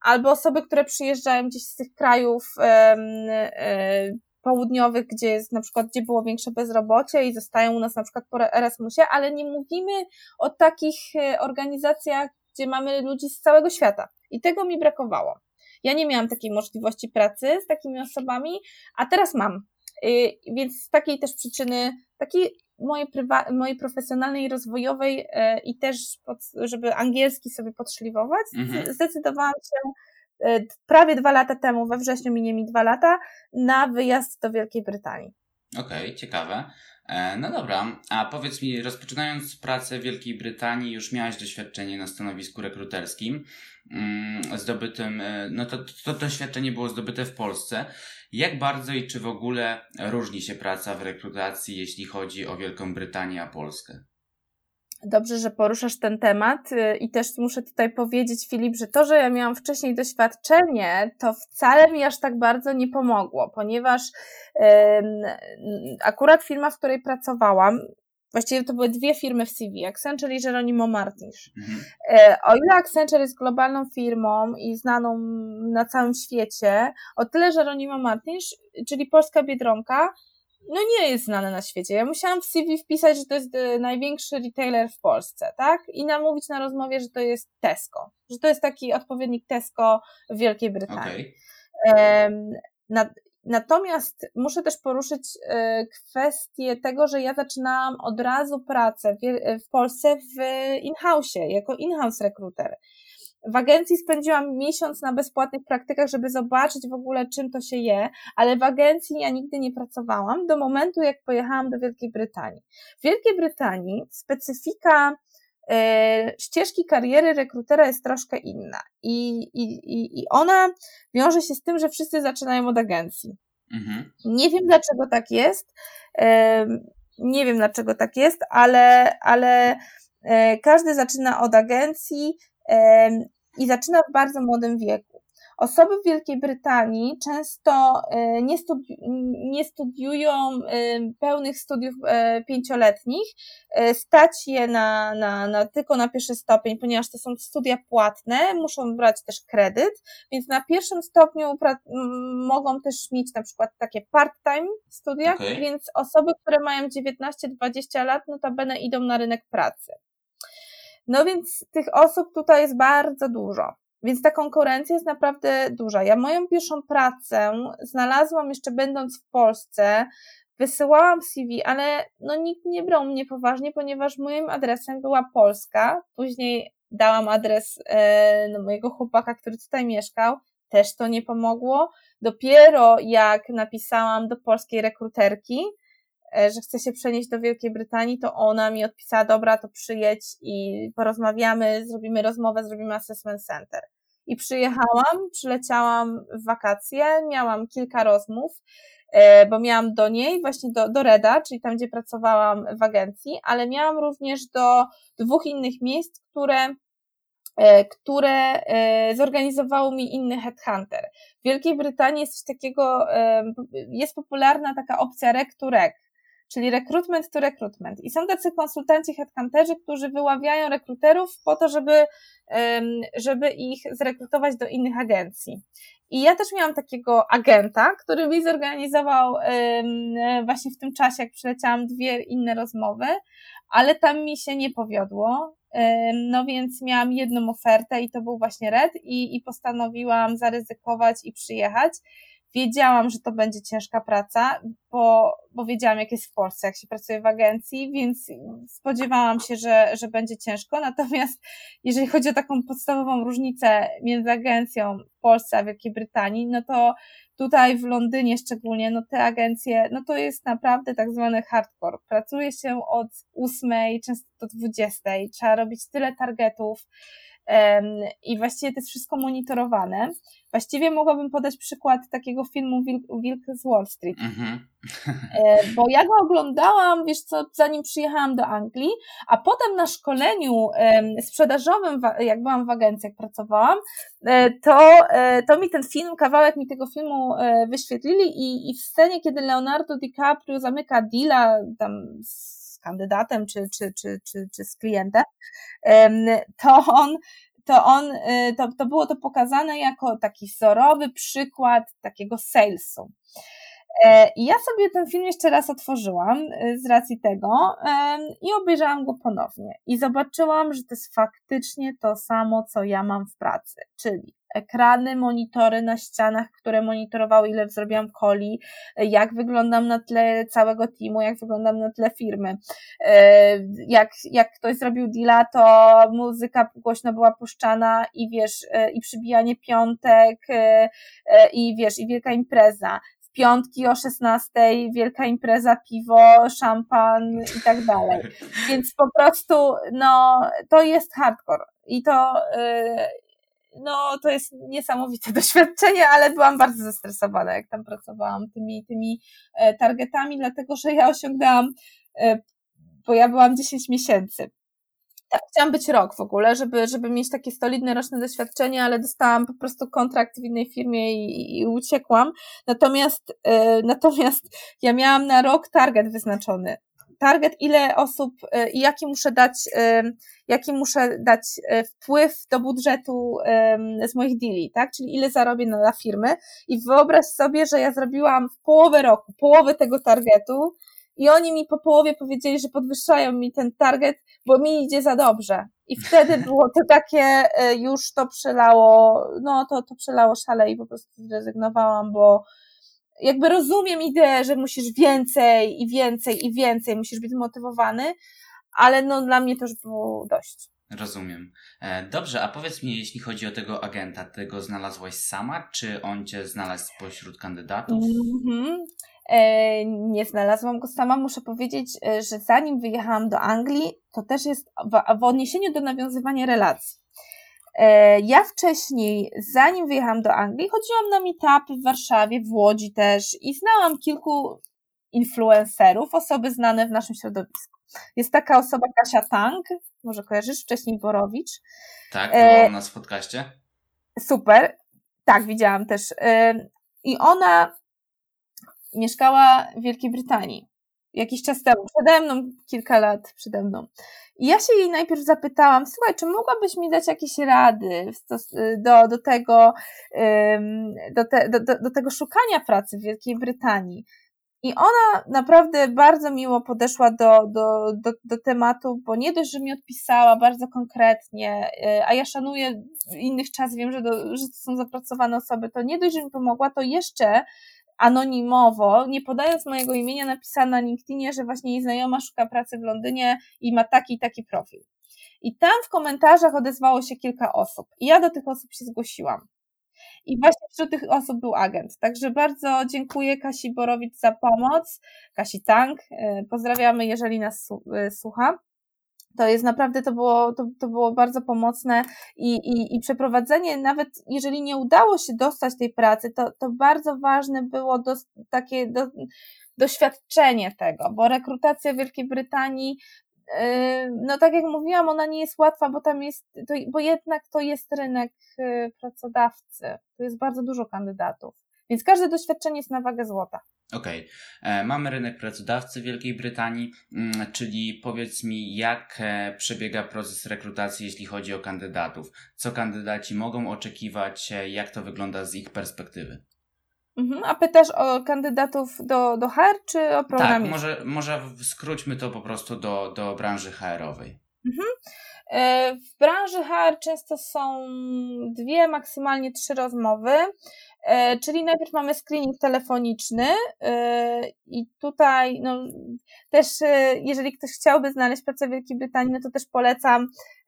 albo osoby, które przyjeżdżają gdzieś z tych krajów e, południowych, gdzie jest na przykład, gdzie było większe bezrobocie i zostają u nas na przykład po Erasmusie, ale nie mówimy o takich e, organizacjach, gdzie mamy ludzi z całego świata. I tego mi brakowało. Ja nie miałam takiej możliwości pracy z takimi osobami, a teraz mam. Więc z takiej też przyczyny, takiej mojej, mojej profesjonalnej, rozwojowej e, i też, pod, żeby angielski sobie podszlifować, mhm. zdecydowałam się e, prawie dwa lata temu, we wrześniu minie mi dwa lata, na wyjazd do Wielkiej Brytanii. Okej, okay, ciekawe. E, no dobra, a powiedz mi, rozpoczynając pracę w Wielkiej Brytanii, już miałaś doświadczenie na stanowisku rekruterskim, mm, zdobytym, no to, to doświadczenie było zdobyte w Polsce. Jak bardzo i czy w ogóle różni się praca w rekrutacji, jeśli chodzi o Wielką Brytanię a Polskę? Dobrze, że poruszasz ten temat y, i też muszę tutaj powiedzieć, Filip, że to, że ja miałam wcześniej doświadczenie, to wcale mi aż tak bardzo nie pomogło, ponieważ akurat firma, w której pracowałam, Właściwie to były dwie firmy w CV, Accenture i Jeronimo Martins. Mhm. E, o ile Accenture jest globalną firmą i znaną na całym świecie, o tyle Jeronimo Martins, czyli polska Biedronka, no nie jest znane na świecie. Ja musiałam w CV wpisać, że to jest e, największy retailer w Polsce, tak? I namówić na rozmowie, że to jest Tesco, że to jest taki odpowiednik Tesco w Wielkiej Brytanii. Okay. Natomiast muszę też poruszyć e, kwestię tego, że ja zaczynałam od razu pracę w Polsce w in-house, jako in-house rekruter. W agencji spędziłam miesiąc na bezpłatnych praktykach, żeby zobaczyć w ogóle czym to się je, ale w agencji ja nigdy nie pracowałam do momentu, jak pojechałam do Wielkiej Brytanii. W Wielkiej Brytanii specyfika e, ścieżki kariery rekrutera jest troszkę inna i, i, i ona wiąże się z tym, że wszyscy zaczynają od agencji. Mhm. Nie wiem dlaczego tak jest, nie wiem dlaczego tak jest, ale, ale e, każdy zaczyna od agencji i zaczyna w bardzo młodym wieku. Osoby w Wielkiej Brytanii często e, nie, studi nie studiują e, pełnych studiów e, pięcioletnich, stać je na, na, na, tylko na pierwszy stopień, ponieważ to są studia płatne, muszą brać też kredyt, więc na pierwszym stopniu mogą też mieć na przykład takie part-time studia, okay. więc osoby, które mają 19-20 lat, notabene idą na rynek pracy. No więc tych osób tutaj jest bardzo dużo. Więc ta konkurencja jest naprawdę duża. Ja moją pierwszą pracę znalazłam jeszcze będąc w Polsce, wysyłałam CV, ale no nikt nie brał mnie poważnie, ponieważ moim adresem była Polska. Później dałam adres no, mojego chłopaka, który tutaj mieszkał. Też to nie pomogło. Dopiero jak napisałam do polskiej rekruterki, że chce się przenieść do Wielkiej Brytanii, to ona mi odpisała, dobra, to przyjedź i porozmawiamy, zrobimy rozmowę, zrobimy assessment center. I przyjechałam, przyleciałam w wakacje, miałam kilka rozmów, e, bo miałam do niej, właśnie do, do Reda, czyli tam, gdzie pracowałam w agencji, ale miałam również do dwóch innych miejsc, które E, które e, zorganizował mi inny headhunter. W Wielkiej Brytanii jest coś takiego, e, jest popularna taka opcja rec to rec, czyli recruitment to recruitment. I są tacy konsultanci headhunterzy, którzy wyławiają rekruterów po to, żeby, żeby ich zrekrutować do innych agencji. I ja też miałam takiego agenta, który mi zorganizował właśnie w tym czasie, jak przyleciałam, dwie inne rozmowy, ale tam mi się nie powiodło. No więc miałam jedną ofertę i to był właśnie Red i, i postanowiłam zaryzykować i przyjechać. Wiedziałam, że to będzie ciężka praca, bo, bo wiedziałam, jak jest w Polsce, jak się pracuje w agencji, więc spodziewałam się, że, że będzie ciężko. Natomiast jeżeli chodzi o taką podstawową różnicę między agencją w Polsce a Wielkiej Brytanii, no to tutaj w Londynie szczególnie, no te agencje, no to jest naprawdę tak zwany hardcore. Pracuje się od ósmej, często do dwudziestej, trzeba robić tyle targetów, i właściwie to jest wszystko monitorowane. Właściwie mogłabym podać przykład takiego filmu Wilk, Wilk z Wall Street. Mm-hmm. Bo ja go oglądałam, wiesz co, zanim przyjechałam do Anglii, a potem na szkoleniu sprzedażowym, jak byłam w agencji, jak pracowałam, e, to, e, to mi ten film, kawałek mi tego filmu wyświetlili i, i w scenie, kiedy Leonardo DiCaprio zamyka deala tam z kandydatem czy, czy, czy, czy, czy z klientem, to on to on, y, to, to było to pokazane jako taki wzorowy przykład takiego salesu. E, I ja sobie ten film jeszcze raz otworzyłam y, z racji tego i obejrzałam go ponownie. I zobaczyłam, że to jest faktycznie to samo, co ja mam w pracy. Czyli ekrany, monitory na ścianach, które monitorowały, ile zrobiłam coli, jak wyglądam na tle całego teamu, jak wyglądam na tle firmy. E, jak, jak ktoś zrobił deala, to muzyka głośno była puszczana i wiesz, e, i przybijanie piątek, e, i wiesz, i wielka impreza piątki o 16, wielka impreza, piwo, szampan i tak dalej. Więc po prostu, no, to jest hardcore. I to, no to jest niesamowite doświadczenie, ale byłam bardzo zestresowana, jak tam pracowałam tymi, tymi e, targetami, dlatego że ja osiągnęłam, e, bo ja byłam 10 miesięcy. Tak, chciałam być rok w ogóle, żeby, żeby mieć takie solidne roczne doświadczenie, ale dostałam po prostu kontrakt w innej firmie i, i uciekłam. Natomiast, e, natomiast ja miałam na rok target wyznaczony target, ile osób y, i jaki muszę dać, y, jaki muszę dać y, wpływ do budżetu z moich deali, tak? Czyli ile zarobię na firmy. I wyobraź sobie, że ja zrobiłam w połowę roku, połowę tego targetu i oni mi po połowie powiedzieli, że podwyższają mi ten target, bo mi idzie za dobrze. I wtedy było to takie, już to przelało, no to, to przelało szale i po prostu zrezygnowałam, bo jakby rozumiem ideę, że musisz więcej i więcej i więcej, musisz być zmotywowany, ale no dla mnie to już było dość. Rozumiem. E, dobrze, a powiedz mi, jeśli chodzi o tego agenta, tego znalazłaś sama, czy on cię znalazł spośród kandydatów? Mm-hmm. E, nie znalazłam go sama. Muszę powiedzieć, e, że zanim wyjechałam do Anglii, to też jest w, w odniesieniu do nawiązywania relacji. E, ja wcześniej, zanim wyjechałam do Anglii, chodziłam na meetupy w Warszawie, w Łodzi też i znałam kilku influencerów, osoby znane w naszym środowisku. Jest taka osoba Kasia Tang, może kojarzysz, wcześniej Borowicz. Tak, była u nas w podcaście. Super, tak, widziałam też. E, I ona mieszkała w Wielkiej Brytanii jakiś czas temu, przede mną, kilka lat przede mną. I ja się jej najpierw zapytałam, słuchaj, czy mogłabyś mi dać jakieś rady do, do, tego, do, te, do, do tego szukania pracy w Wielkiej Brytanii? I ona naprawdę bardzo miło podeszła do, do, do, do tematu, bo nie dość, że mi odpisała bardzo konkretnie, y, a ja szanuję innych czas, wiem, że, do, że to są zapracowane osoby, to nie dość, że mi pomogła, to jeszcze anonimowo, nie podając mojego imienia, napisała na LinkedInie, że właśnie jej znajoma szuka pracy w Londynie i ma taki taki profil. I tam w komentarzach odezwało się kilka osób. I ja do tych osób się zgłosiłam. I właśnie wśród tych osób był agent. Także bardzo dziękuję Kasi Borowicz za pomoc. Kasi Tank, e, pozdrawiamy, jeżeli nas e, słucha. to jest naprawdę, to było, to, to było bardzo pomocne i, i, i przeprowadzenie, nawet jeżeli nie udało się dostać tej pracy, to, to bardzo ważne było do, takie do, doświadczenie tego, bo rekrutacja w Wielkiej Brytanii no tak jak mówiłam, ona nie jest łatwa, bo tam jest, to, bo jednak to jest rynek yy, pracodawcy. Tu jest bardzo dużo kandydatów. Więc każde doświadczenie jest na wagę złota. Okej, okay. E, mamy rynek pracodawcy w Wielkiej Brytanii, mm, czyli powiedz mi, jak e, przebiega proces rekrutacji, jeśli chodzi o kandydatów? Co kandydaci mogą oczekiwać? E, jak to wygląda z ich perspektywy? Mhm, a pytasz o kandydatów do, do HR czy o programistów? Tak, może, może skróćmy to po prostu do, do branży HR-owej. Mhm. W branży HR często są dwie, maksymalnie trzy rozmowy. E, czyli najpierw mamy screening telefoniczny e, i tutaj no, też e, jeżeli ktoś chciałby znaleźć pracę w Wielkiej Brytanii, no to też polecam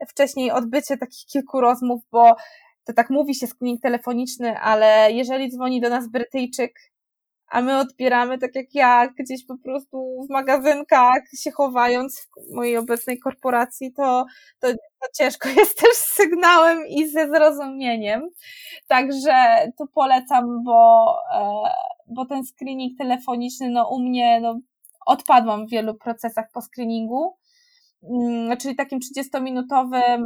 wcześniej odbycie takich kilku rozmów, bo to tak mówi się screening telefoniczny, ale jeżeli dzwoni do nas Brytyjczyk, a my odbieramy tak jak ja, gdzieś po prostu w magazynkach się chowając w mojej obecnej korporacji, to, to, to ciężko jest też z sygnałem i ze zrozumieniem. Także tu polecam, bo, e, bo ten screening telefoniczny, no u mnie, no odpadłam w wielu procesach po screeningu czyli takim 30-minutowym,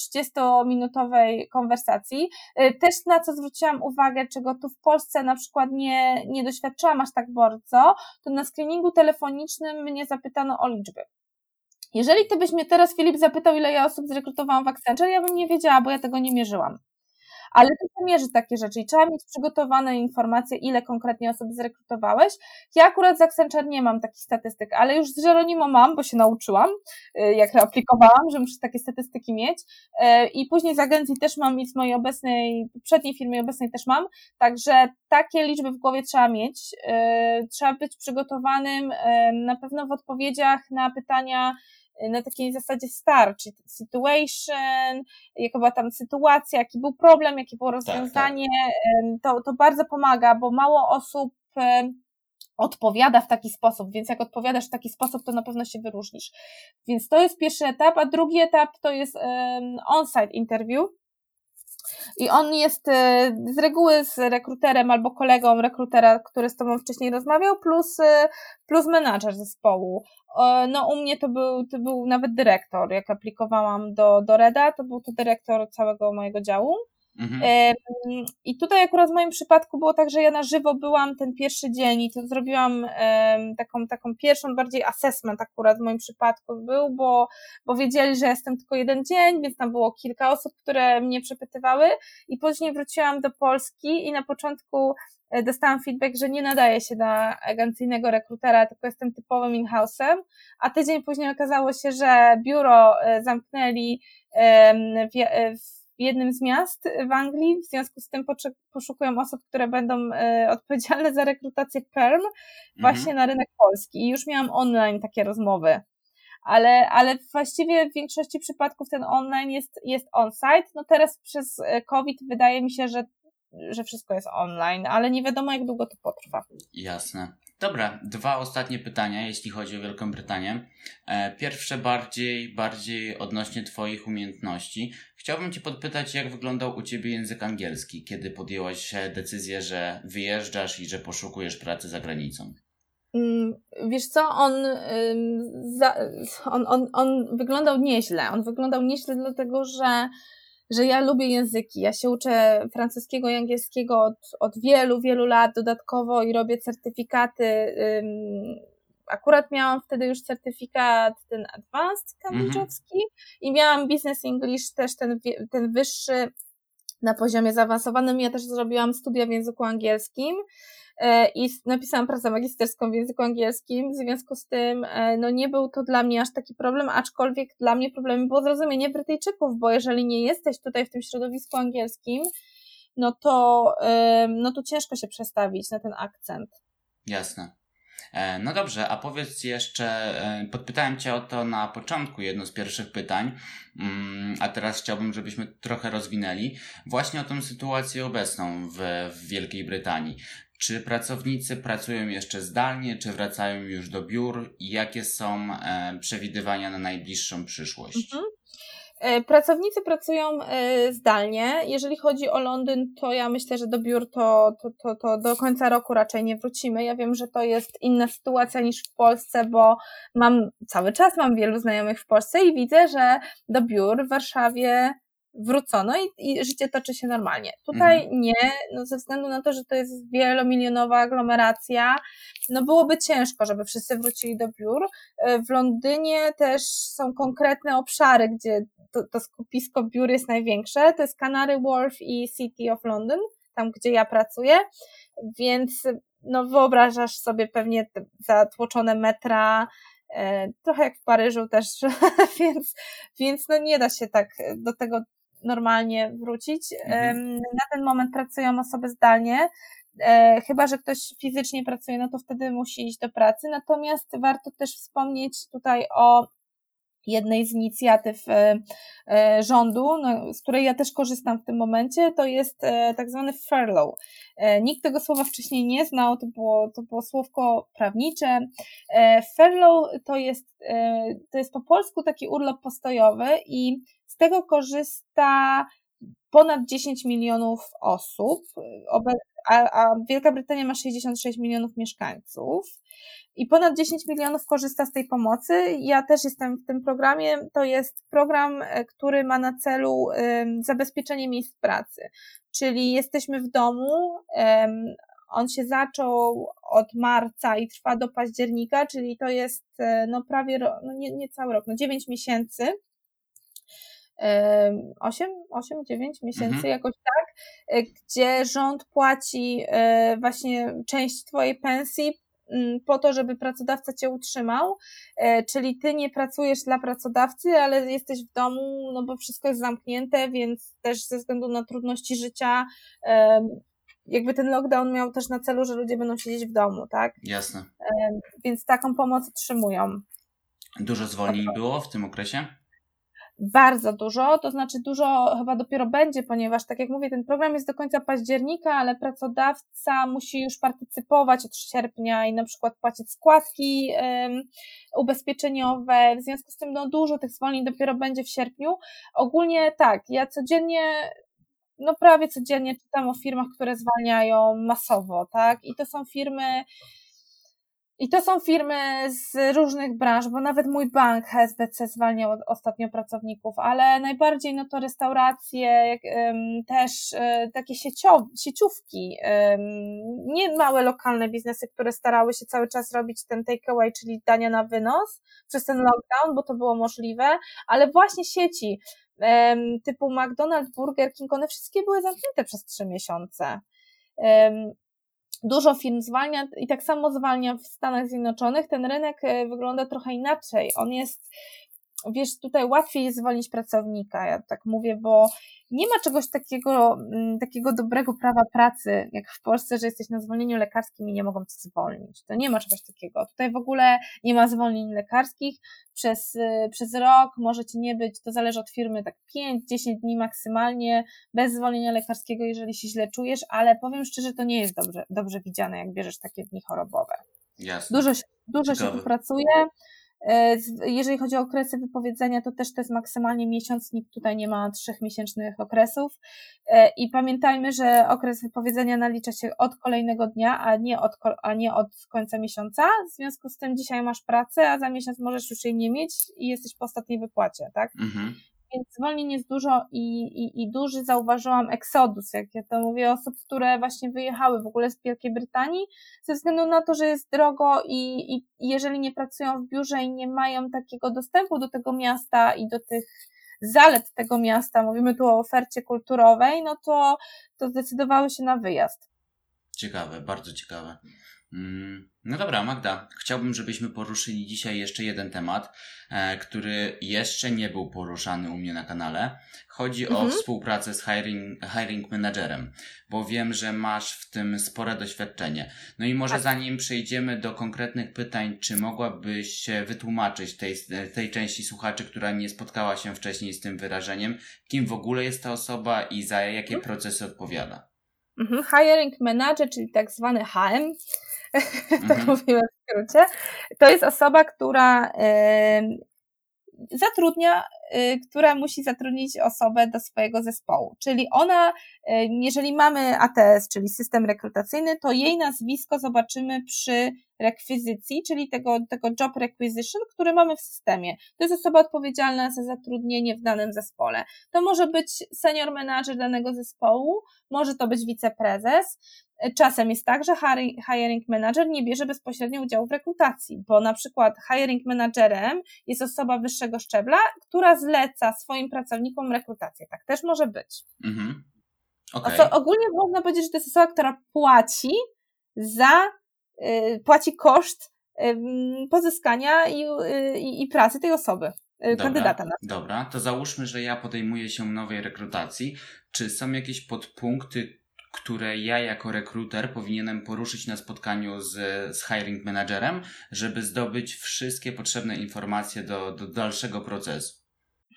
30-minutowej e, konwersacji. E, też na co zwróciłam uwagę, czego tu w Polsce na przykład nie, nie doświadczyłam aż tak bardzo, to na screeningu telefonicznym mnie zapytano o liczby. Jeżeli ty byś mnie teraz, Filip, zapytał, ile ja osób zrekrutowałam w Accenture, ja bym nie wiedziała, bo ja tego nie mierzyłam ale to mierzy takie rzeczy i trzeba mieć przygotowane informacje, ile konkretnie osób zrekrutowałeś. Ja akurat z Accenture nie mam takich statystyk, ale już z Jeronimo mam, bo się nauczyłam, y, jak aplikowałam, że muszę takie statystyki mieć. Y, i później z agencji też mam i z mojej obecnej, poprzedniej firmy obecnej też mam, także takie liczby w głowie trzeba mieć, y, trzeba być przygotowanym na pewno w odpowiedziach na pytania, na takiej zasadzie star, czyli situation, jaka była tam sytuacja, jaki był problem, jakie było rozwiązanie, tak, tak. To, to bardzo pomaga, bo mało osób odpowiada w taki sposób, więc jak odpowiadasz w taki sposób, to na pewno się wyróżnisz. Więc to jest pierwszy etap, a drugi etap to jest on-site interview, i on jest e, z reguły z rekruterem albo kolegą rekrutera, który z tobą wcześniej rozmawiał, plus, e, plus menadżer zespołu. No u mnie to był, to był nawet dyrektor, jak aplikowałam do, do Reda, to był to dyrektor całego mojego działu. Mhm. I tutaj akurat w moim przypadku było tak, że ja na żywo byłam ten pierwszy dzień i to zrobiłam taką, taką pierwszą bardziej assessment akurat w moim przypadku był, bo, bo wiedzieli, że jestem tylko jeden dzień, więc tam było kilka osób, które mnie przepytywały i później wróciłam do Polski i na początku e, dostałam feedback, że nie nadaje się na agencyjnego rekrutera, tylko jestem typowym in-house'em, a tydzień później okazało się, że biuro e, zamknęli w, w jednym z miast w Anglii, w związku z tym poszukują osób, które będą e, odpowiedzialne za rekrutację PERM właśnie mhm. na rynek polski i już miałam online takie rozmowy. Ale, ale właściwie w większości przypadków ten online jest, jest on-site. No teraz przez e, COVID wydaje mi się, że, że wszystko jest online, ale nie wiadomo jak długo to potrwa. Jasne. Dobra, dwa ostatnie pytania, jeśli chodzi o Wielką Brytanię. E, pierwsze bardziej, bardziej odnośnie Twoich umiejętności. Chciałbym Cię podpytać, jak wyglądał u Ciebie język angielski, kiedy podjęłaś decyzję, że wyjeżdżasz i że poszukujesz pracy za granicą? Mm, wiesz co, on, on, on, on wyglądał nieźle. On wyglądał nieźle dlatego, że że ja lubię języki. Ja się uczę francuskiego i angielskiego od, od wielu, wielu lat dodatkowo i robię certyfikaty. Akurat miałam wtedy już certyfikat ten advanced cambridge'owski mhm. i miałam business English też ten, ten wyższy na poziomie zaawansowanym. Ja też zrobiłam studia w języku angielskim. E, i napisałam pracę magisterską w języku angielskim, w związku z tym e, no nie był to dla mnie aż taki problem, aczkolwiek dla mnie problemem było zrozumienie Brytyjczyków, bo jeżeli nie jesteś tutaj w tym środowisku angielskim, no to, no to ciężko się przestawić na ten akcent. Jasne. E, no dobrze, a powiedz jeszcze, podpytałem Cię o to na początku, jedno z pierwszych pytań, mm, a teraz chciałbym, żebyśmy trochę rozwinęli właśnie o tą sytuację obecną w, w Wielkiej Brytanii. Czy pracownicy pracują jeszcze zdalnie, czy wracają już do biur i jakie są e, przewidywania na najbliższą przyszłość? Mhm. E, pracownicy pracują e, zdalnie. Jeżeli chodzi o Londyn, to ja myślę, że do biur to, to, to, to do końca roku raczej nie wrócimy. Ja wiem, że to jest inna sytuacja niż w Polsce, bo mam cały czas mam wielu znajomych w Polsce i widzę, że do biur w Warszawie wrócono i, i życie toczy się normalnie. Tutaj mhm. nie, no ze względu na to, że to jest wielomilionowa aglomeracja, no byłoby ciężko, żeby wszyscy wrócili do biur. E, w Londynie też są konkretne obszary, gdzie to, to skupisko biur jest największe, to jest Canary Wharf i City of London, tam gdzie ja pracuję, więc no wyobrażasz sobie pewnie zatłoczone metra, e, trochę jak w Paryżu też, więc, więc no nie da się tak do tego normalnie wrócić. Mhm. Na ten moment pracują osoby zdalnie, e, chyba że ktoś fizycznie pracuje, no to wtedy musi iść do pracy. Natomiast warto też wspomnieć tutaj o jednej z inicjatyw e, e, rządu, no, z której ja też korzystam w tym momencie, to jest tak zwany furlough. Nikt tego słowa wcześniej nie znał, to było, to było słówko prawnicze. Furlough to jest, to jest po polsku taki urlop postojowy i z tego korzysta ponad 10 milionów osób, a, a Wielka Brytania ma 66 milionów mieszkańców i ponad 10 milionów korzysta z tej pomocy. Ja też jestem w tym programie. To jest program, e, który ma na celu zabezpieczenie miejsc pracy. Czyli jesteśmy w domu, on się zaczął od marca i trwa do października, czyli to jest e, no prawie, no nie, nie cały rok, no 9 miesięcy. 8, 8, 9 miesięcy, mhm. jakoś tak, e, gdzie rząd płaci e, właśnie część Twojej pensji mm, po to, żeby pracodawca Cię utrzymał, e, czyli Ty nie pracujesz dla pracodawcy, ale jesteś w domu, no bo wszystko jest zamknięte, więc też ze względu na trudności życia jakby ten lockdown miał też na celu, że ludzie będą siedzieć w domu, tak? Jasne. Więc taką pomoc otrzymują. Dużo zwolnień było w tym okresie? Bardzo dużo, to znaczy dużo chyba dopiero będzie, ponieważ tak jak mówię, ten program jest do końca października, ale pracodawca musi już partycypować od sierpnia i na przykład płacić składki um, ubezpieczeniowe, w związku z tym no dużo tych zwolnień dopiero będzie w sierpniu. Ogólnie tak, ja codziennie no prawie codziennie czytam o firmach, które zwalniają masowo, tak? I to są firmy, i to są firmy z różnych branż, bo nawet mój bank HSBC zwalniał ostatnio pracowników, ale najbardziej no to restauracje, też um, takie sieciow, sieciówki, nie małe lokalne biznesy, które starały się cały czas robić ten takeaway, czyli dania na wynos przez ten lockdown, bo to było możliwe, ale właśnie sieci typu McDonald's, Burger King, one wszystkie były zamknięte przez trzy miesiące dużo firm zwalnia i tak samo zwalnia w Stanach Zjednoczonych. Ten rynek e, wygląda trochę inaczej. On jest wiesz, tutaj łatwiej jest zwolnić pracownika, ja tak mówię, bo nie ma czegoś takiego, mm, takiego dobrego prawa pracy, jak w Polsce, że jesteś na zwolnieniu lekarskim i nie mogą cię zwolnić. To nie ma czegoś takiego. Tutaj w ogóle nie ma zwolnień lekarskich. Przez, y, przez rok może ci nie być, to zależy od firmy, tak 5-10 dni maksymalnie, bez zwolnienia lekarskiego, jeżeli się źle czujesz, ale powiem szczerze, to nie jest dobrze, dobrze widziane, jak bierzesz takie dni chorobowe. Jasne. Dużo, dużo się tu pracuje. E, jeżeli chodzi o okresy wypowiedzenia, to też to jest maksymalnie miesiąc, nikt tutaj nie ma trzech miesięcznych okresów. E, I pamiętajmy, że okres wypowiedzenia nalicza się od kolejnego dnia, a nie od, a nie od końca miesiąca. W związku z tym dzisiaj masz pracę, a za miesiąc możesz już jej nie mieć i jesteś po ostatniej wypłacie, tak? Mhm więc zwolnień jest dużo i, i, i duży zauważyłam eksodus, jak ja to mówię, osób, które właśnie wyjechały w ogóle z Wielkiej Brytanii, ze względu na to, że jest drogo i, i jeżeli nie pracują w biurze i nie mają takiego dostępu do tego miasta i do tych zalet tego miasta, mówimy tu o ofercie kulturowej, no to, to zdecydowały się na wyjazd. Ciekawe, bardzo ciekawe. Mm, no dobra, Magda, chciałbym, żebyśmy poruszyli dzisiaj jeszcze jeden temat, e, który jeszcze nie był poruszany u mnie na kanale. Chodzi mhm. o współpracę z hiring, hiring managerem, bo wiem, że masz w tym spore doświadczenie. No i może tak. zanim przejdziemy do konkretnych pytań, czy mogłabyś wytłumaczyć tej, tej części słuchaczy, która nie spotkała się wcześniej z tym wyrażeniem, kim w ogóle jest ta osoba i za jakie mhm. procesy odpowiada? Mhm. Hiring manager, czyli tak zwany HM, tak Mhm. mówimy w skrócie, to jest osoba, która zatrudnia, y, która musi zatrudnić osobę do swojego zespołu. Czyli ona, jeżeli mamy ATS, czyli system rekrutacyjny, to jej nazwisko zobaczymy przy rekwizycji, czyli tego, tego job requisition, który mamy w systemie. To jest osoba odpowiedzialna za zatrudnienie w danym zespole. To może być senior manager danego zespołu, może to być wiceprezes. Czasem jest tak, że hiring- manager nie bierze bezpośrednio udziału w rekrutacji, bo na przykład hiring managerem jest osoba wyższego szczebla, która zleca swoim pracownikom rekrutację. Tak też może być. Mhm. Okej. Oso- ogólnie można powiedzieć, że to jest osoba, która płaci za, płaci koszt pozyskania i, y, i, i pracy tej osoby, y, Dobra, kandydata na Dobra, to załóżmy, że ja podejmuję się nowej rekrutacji. Czy są jakieś podpunkty, które ja jako rekruter powinienem poruszyć na spotkaniu z, z hiring managerem, żeby zdobyć wszystkie potrzebne informacje do, do dalszego procesu?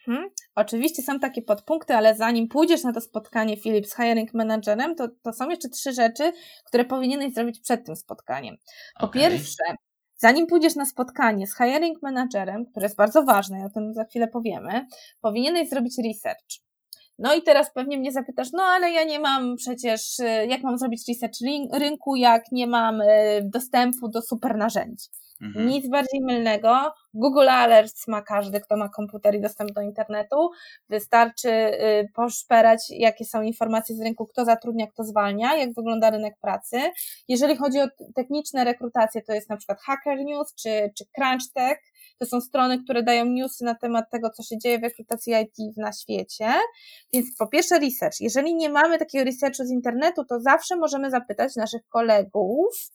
Mhm. Oczywiście są takie podpunkty, ale zanim pójdziesz na to spotkanie, Filip, z hiring managerem, to, to są jeszcze trzy rzeczy, które powinieneś zrobić przed tym spotkaniem. Po Okej. pierwsze, zanim pójdziesz na spotkanie z hiring managerem, które jest bardzo ważne i o tym za chwilę powiemy, powinieneś zrobić research. No i teraz pewnie mnie zapytasz, no ale ja nie mam przecież, y, jak mam zrobić research ryn- rynku, jak nie mam y, dostępu do super narzędzi. Mhm. Nic bardziej mylnego. Google Alerts ma każdy, kto ma komputer i dostęp do internetu. Wystarczy y, poszperać, jakie są informacje z rynku, kto zatrudnia, kto zwalnia, jak wygląda rynek pracy. Jeżeli chodzi o techniczne rekrutacje, to jest na przykład Hacker News czy, czy Crunch Tech. To są strony, które dają newsy na temat tego, co się dzieje w rekrutacji IT na świecie. Więc po pierwsze research. Jeżeli nie mamy takiego researchu z internetu, to zawsze możemy zapytać naszych kolegów,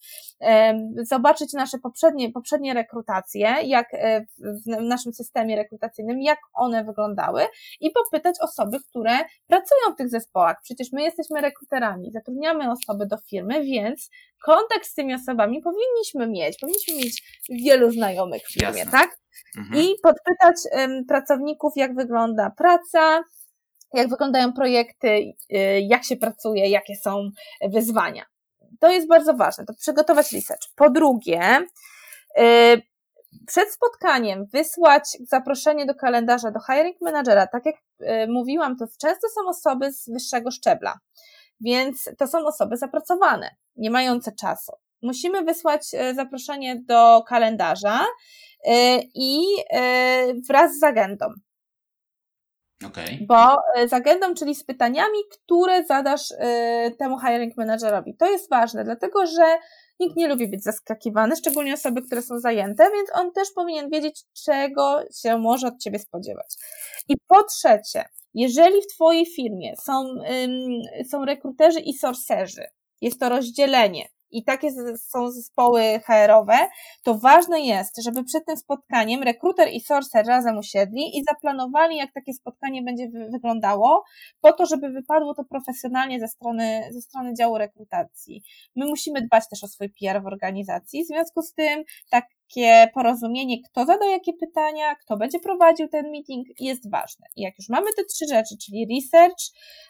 zobaczyć nasze poprzednie, poprzednie rekrutacje, jak e, w naszym systemie rekrutacyjnym, jak one wyglądały i popytać osoby, które pracują w tych zespołach. Przecież my jesteśmy rekruterami, zatrudniamy osoby do firmy, więc kontakt z tymi osobami powinniśmy mieć. Powinniśmy mieć wielu znajomych w firmie, Jasne. tak? Mhm. i podpytać em, pracowników, jak wygląda praca, jak wyglądają projekty, y, jak się pracuje, jakie są wyzwania. To jest bardzo ważne, to przygotować research. Po drugie, y, przed spotkaniem wysłać zaproszenie do kalendarza do hiring managera. Tak jak y, mówiłam, to często są osoby z wyższego szczebla, więc to są osoby zapracowane, nie mające czasu. Musimy wysłać y, zaproszenie do kalendarza y, i y, wraz z agendą Okej. bo z agendą, czyli z pytaniami, które zadasz temu hiring managerowi. To jest ważne, dlatego że nikt nie lubi być zaskakiwany, szczególnie osoby, które są zajęte, więc on też powinien wiedzieć, czego się może od ciebie spodziewać. I po trzecie, jeżeli w twojej firmie są, są rekruterzy i sorcerzy, jest to rozdzielenie, i takie są zespoły HR-owe, to ważne jest, żeby przed tym spotkaniem rekruter i sorcer razem usiedli i zaplanowali, jak takie spotkanie będzie wy- wyglądało, po to, żeby wypadło to profesjonalnie ze strony, ze strony działu rekrutacji. My musimy dbać też o swój PR w organizacji, w związku z tym takie porozumienie, kto zada jakie pytania, kto będzie prowadził ten meeting jest ważne. I jak już mamy te trzy rzeczy, czyli research,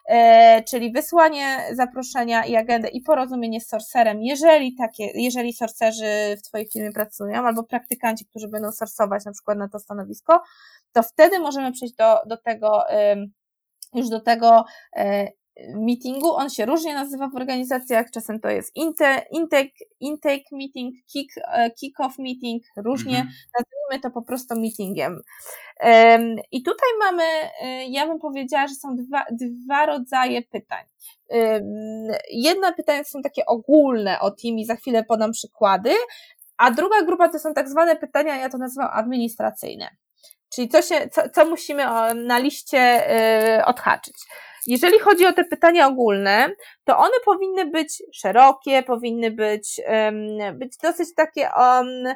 e, czyli wysłanie zaproszenia i agendę i porozumienie z sorcerem, jeżeli takie, jeżeli sorcerzy w Twojej firmie pracują, albo praktykanci, którzy będą sorsować na przykład na to stanowisko, to wtedy możemy przejść do, do tego, już do tego e, meetingu. On się różnie nazywa w organizacjach, czasem to jest intake, intake meeting, kick, e, kick-off meeting, różnie Mhm. nazwijmy to po prostu meetingiem. Em, I tutaj mamy, e, ja bym powiedziała, że są dwa, dwa rodzaje pytań. Jedna pytania są takie ogólne o team i za chwilę podam przykłady, a druga grupa to są tak zwane pytania, ja to nazywam administracyjne. Czyli co, się, co, co musimy na liście y, odhaczyć. Jeżeli chodzi o te pytania ogólne, to one powinny być szerokie, powinny być, być dosyć takie um,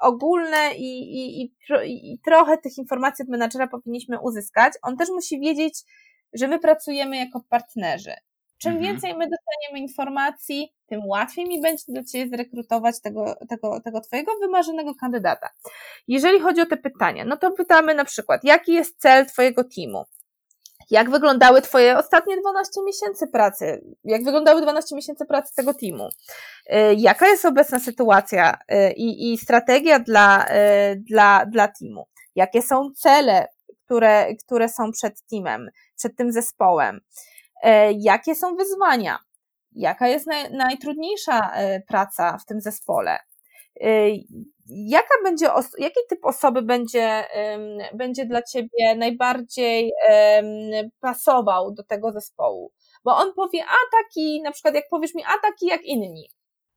ogólne i, i, i, i trochę tych informacji od menadżera powinniśmy uzyskać. On też musi wiedzieć, że my pracujemy jako partnerzy. Czym Mhm. więcej my dostaniemy informacji, tym łatwiej mi będzie do Ciebie zrekrutować tego, tego, tego Twojego wymarzonego kandydata. Jeżeli chodzi o te pytania, no to pytamy na przykład, jaki jest cel Twojego teamu? Jak wyglądały Twoje ostatnie 12 miesięcy pracy? Jak wyglądały 12 miesięcy pracy tego teamu? Y, jaka jest obecna sytuacja y, i, i strategia dla, y, dla, dla teamu? Jakie są cele, które, które są przed teamem, przed tym zespołem? Jakie są wyzwania? Jaka jest naj, najtrudniejsza praca w tym zespole? Jaka będzie, jaki typ osoby będzie, będzie dla ciebie najbardziej pasował do tego zespołu? Bo on powie, a taki, na przykład jak powiesz mi, a taki jak inni.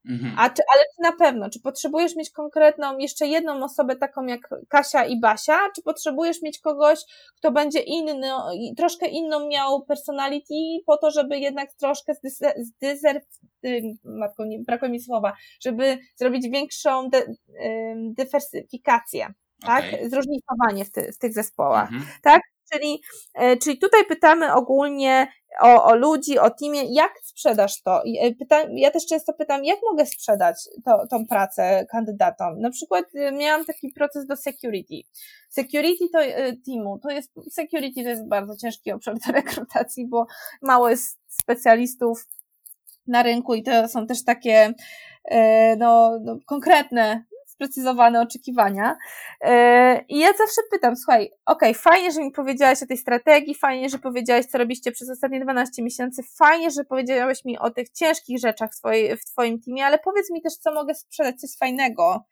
Mhm. A czy, ale czy na pewno, czy potrzebujesz mieć konkretną, jeszcze jedną osobę taką jak Kasia i Basia, czy potrzebujesz mieć kogoś, kto będzie inny, troszkę inną miał personality po to, żeby jednak troszkę zdyzer, matko, nie, brakuje mi słowa, żeby zrobić większą de, dywersyfikację, tak? Zróżnicowanie w, ty, w tych zespołach, mhm. tak? Czyli, e, czyli tutaj pytamy ogólnie o, o ludzi, o teamie, jak sprzedasz to? E, pytam, ja też często pytam, jak mogę sprzedać to, tą pracę kandydatom? Na przykład e, miałam taki proces do security. Security to teamu, to jest, security to jest bardzo ciężki obszar do rekrutacji, bo mało jest specjalistów na rynku i to są też takie no, no konkretne sprecyzowane oczekiwania. E, I ja zawsze pytam, słuchaj, okej, okay, fajnie, że mi powiedziałaś o tej strategii, fajnie, że powiedziałaś, co robiście przez ostatnie 12 miesięcy, fajnie, że powiedziałeś mi o tych ciężkich rzeczach w, w Twoim teamie, ale powiedz mi też, co mogę sprzedać, coś fajnego,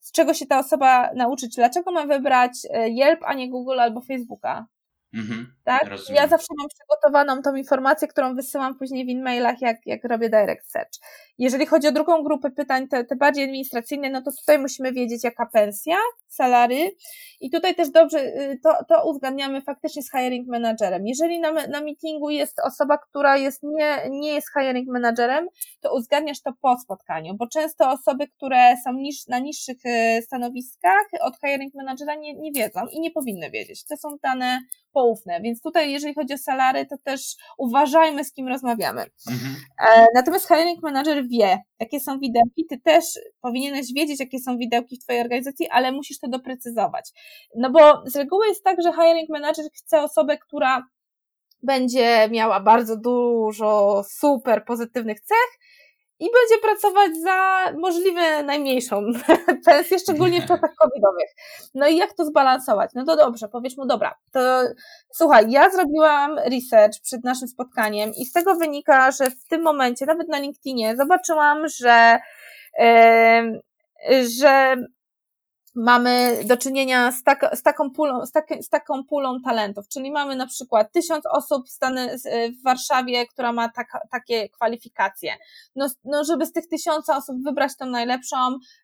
z czego się ta osoba nauczyć, dlaczego mam wybrać e, Yelp, a nie Google albo Facebooka. Mhm, tak? Ja zawsze mam przygotowaną tą informację, którą wysyłam później w e-mailach, jak, jak robię direct search. Jeżeli chodzi o drugą grupę pytań, te, te bardziej administracyjne, no to tutaj musimy wiedzieć, jaka pensja, salary i tutaj też dobrze y, to, to uzgadniamy faktycznie z hiring managerem. Jeżeli na, na meetingu jest osoba, która jest nie, nie jest hiring managerem, to uzgadniasz to po spotkaniu, bo często osoby, które są niż, na niższych y, stanowiskach od hiring managera nie, nie wiedzą i nie powinny wiedzieć. To są dane poufne, więc tutaj jeżeli chodzi o salary, to też uważajmy z kim rozmawiamy. Mhm. E, natomiast hiring manager wie, jakie są widełki, ty też powinieneś wiedzieć, jakie są widełki w twojej organizacji, ale musisz to doprecyzować. No bo z reguły jest tak, że hiring manager chce osobę, która będzie miała bardzo dużo super pozytywnych cech, i będzie pracować za możliwie najmniejszą pensję, szczególnie w czasach covidowych. No i jak to zbalansować? No to dobrze, powiedz mu, dobra, to słuchaj, ja zrobiłam research przed naszym spotkaniem i z tego wynika, że w tym momencie, nawet na LinkedInie, zobaczyłam, że, yy, że mamy do czynienia z, tak, z, taką pulą, z, tak, z taką pulą talentów, czyli mamy na przykład tysiąc osób w, Stany, w Warszawie, która ma tak, takie kwalifikacje. No, no, żeby z tych tysiąca osób wybrać tą najlepszą,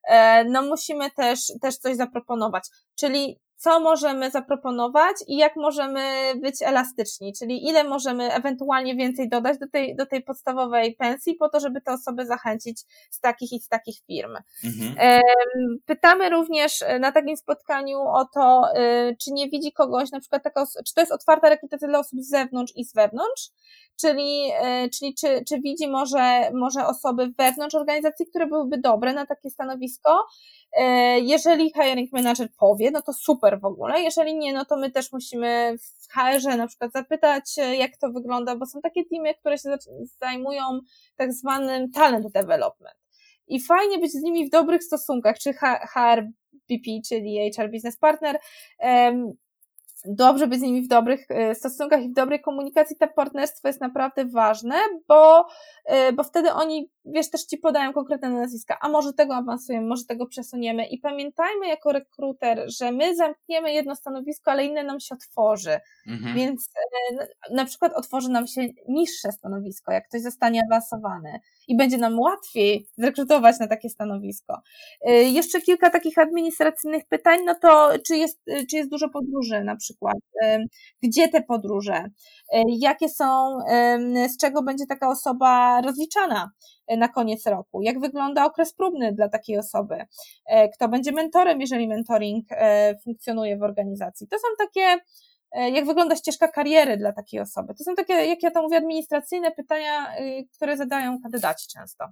e, no musimy też, też coś zaproponować. Czyli co możemy zaproponować i jak możemy być elastyczni, czyli ile możemy ewentualnie więcej dodać do tej, do tej podstawowej pensji po to, żeby te osoby zachęcić z takich i z takich firm. Mhm. Pytamy również na takim spotkaniu o to, y, czy nie widzi kogoś, na przykład taka, czy to jest otwarta rekrutacja dla osób z zewnątrz i z wewnątrz, czyli, y, czyli czy, czy widzi może, może osoby wewnątrz organizacji, które byłyby dobre na takie stanowisko, E, jeżeli hiring manager powie, no to super w ogóle. Jeżeli nie, no to my też musimy w HR na przykład zapytać, e, jak to wygląda, bo są takie teamy, które się zajmują tak zwanym talent development. I fajnie być z nimi w dobrych stosunkach, czy HR BP, czyli HR Business Partner, dobrze być z nimi w dobrych e, stosunkach i w dobrej komunikacji, to partnerstwo jest naprawdę ważne, bo, e, bo wtedy oni, wiesz, też ci podają konkretne nazwiska, a może tego awansujemy, może tego przesuniemy. I pamiętajmy jako rekruter, że my zamkniemy jedno stanowisko, ale inne nam się otworzy, mhm. więc e, na przykład otworzy nam się niższe stanowisko, jak ktoś zostanie awansowany. I będzie nam łatwiej zrekrutować na takie stanowisko. Jeszcze kilka takich administracyjnych pytań, no to czy jest, czy jest dużo podróży na przykład przykład, gdzie te podróże, jakie są, z czego będzie taka osoba rozliczana e, na koniec roku, jak wygląda okres próbny dla takiej osoby, e, kto będzie mentorem, jeżeli mentoring e, funkcjonuje w organizacji. To są takie, jak wygląda ścieżka kariery dla takiej osoby. To są takie, jak ja to mówię, administracyjne pytania, które zadają kandydaci często.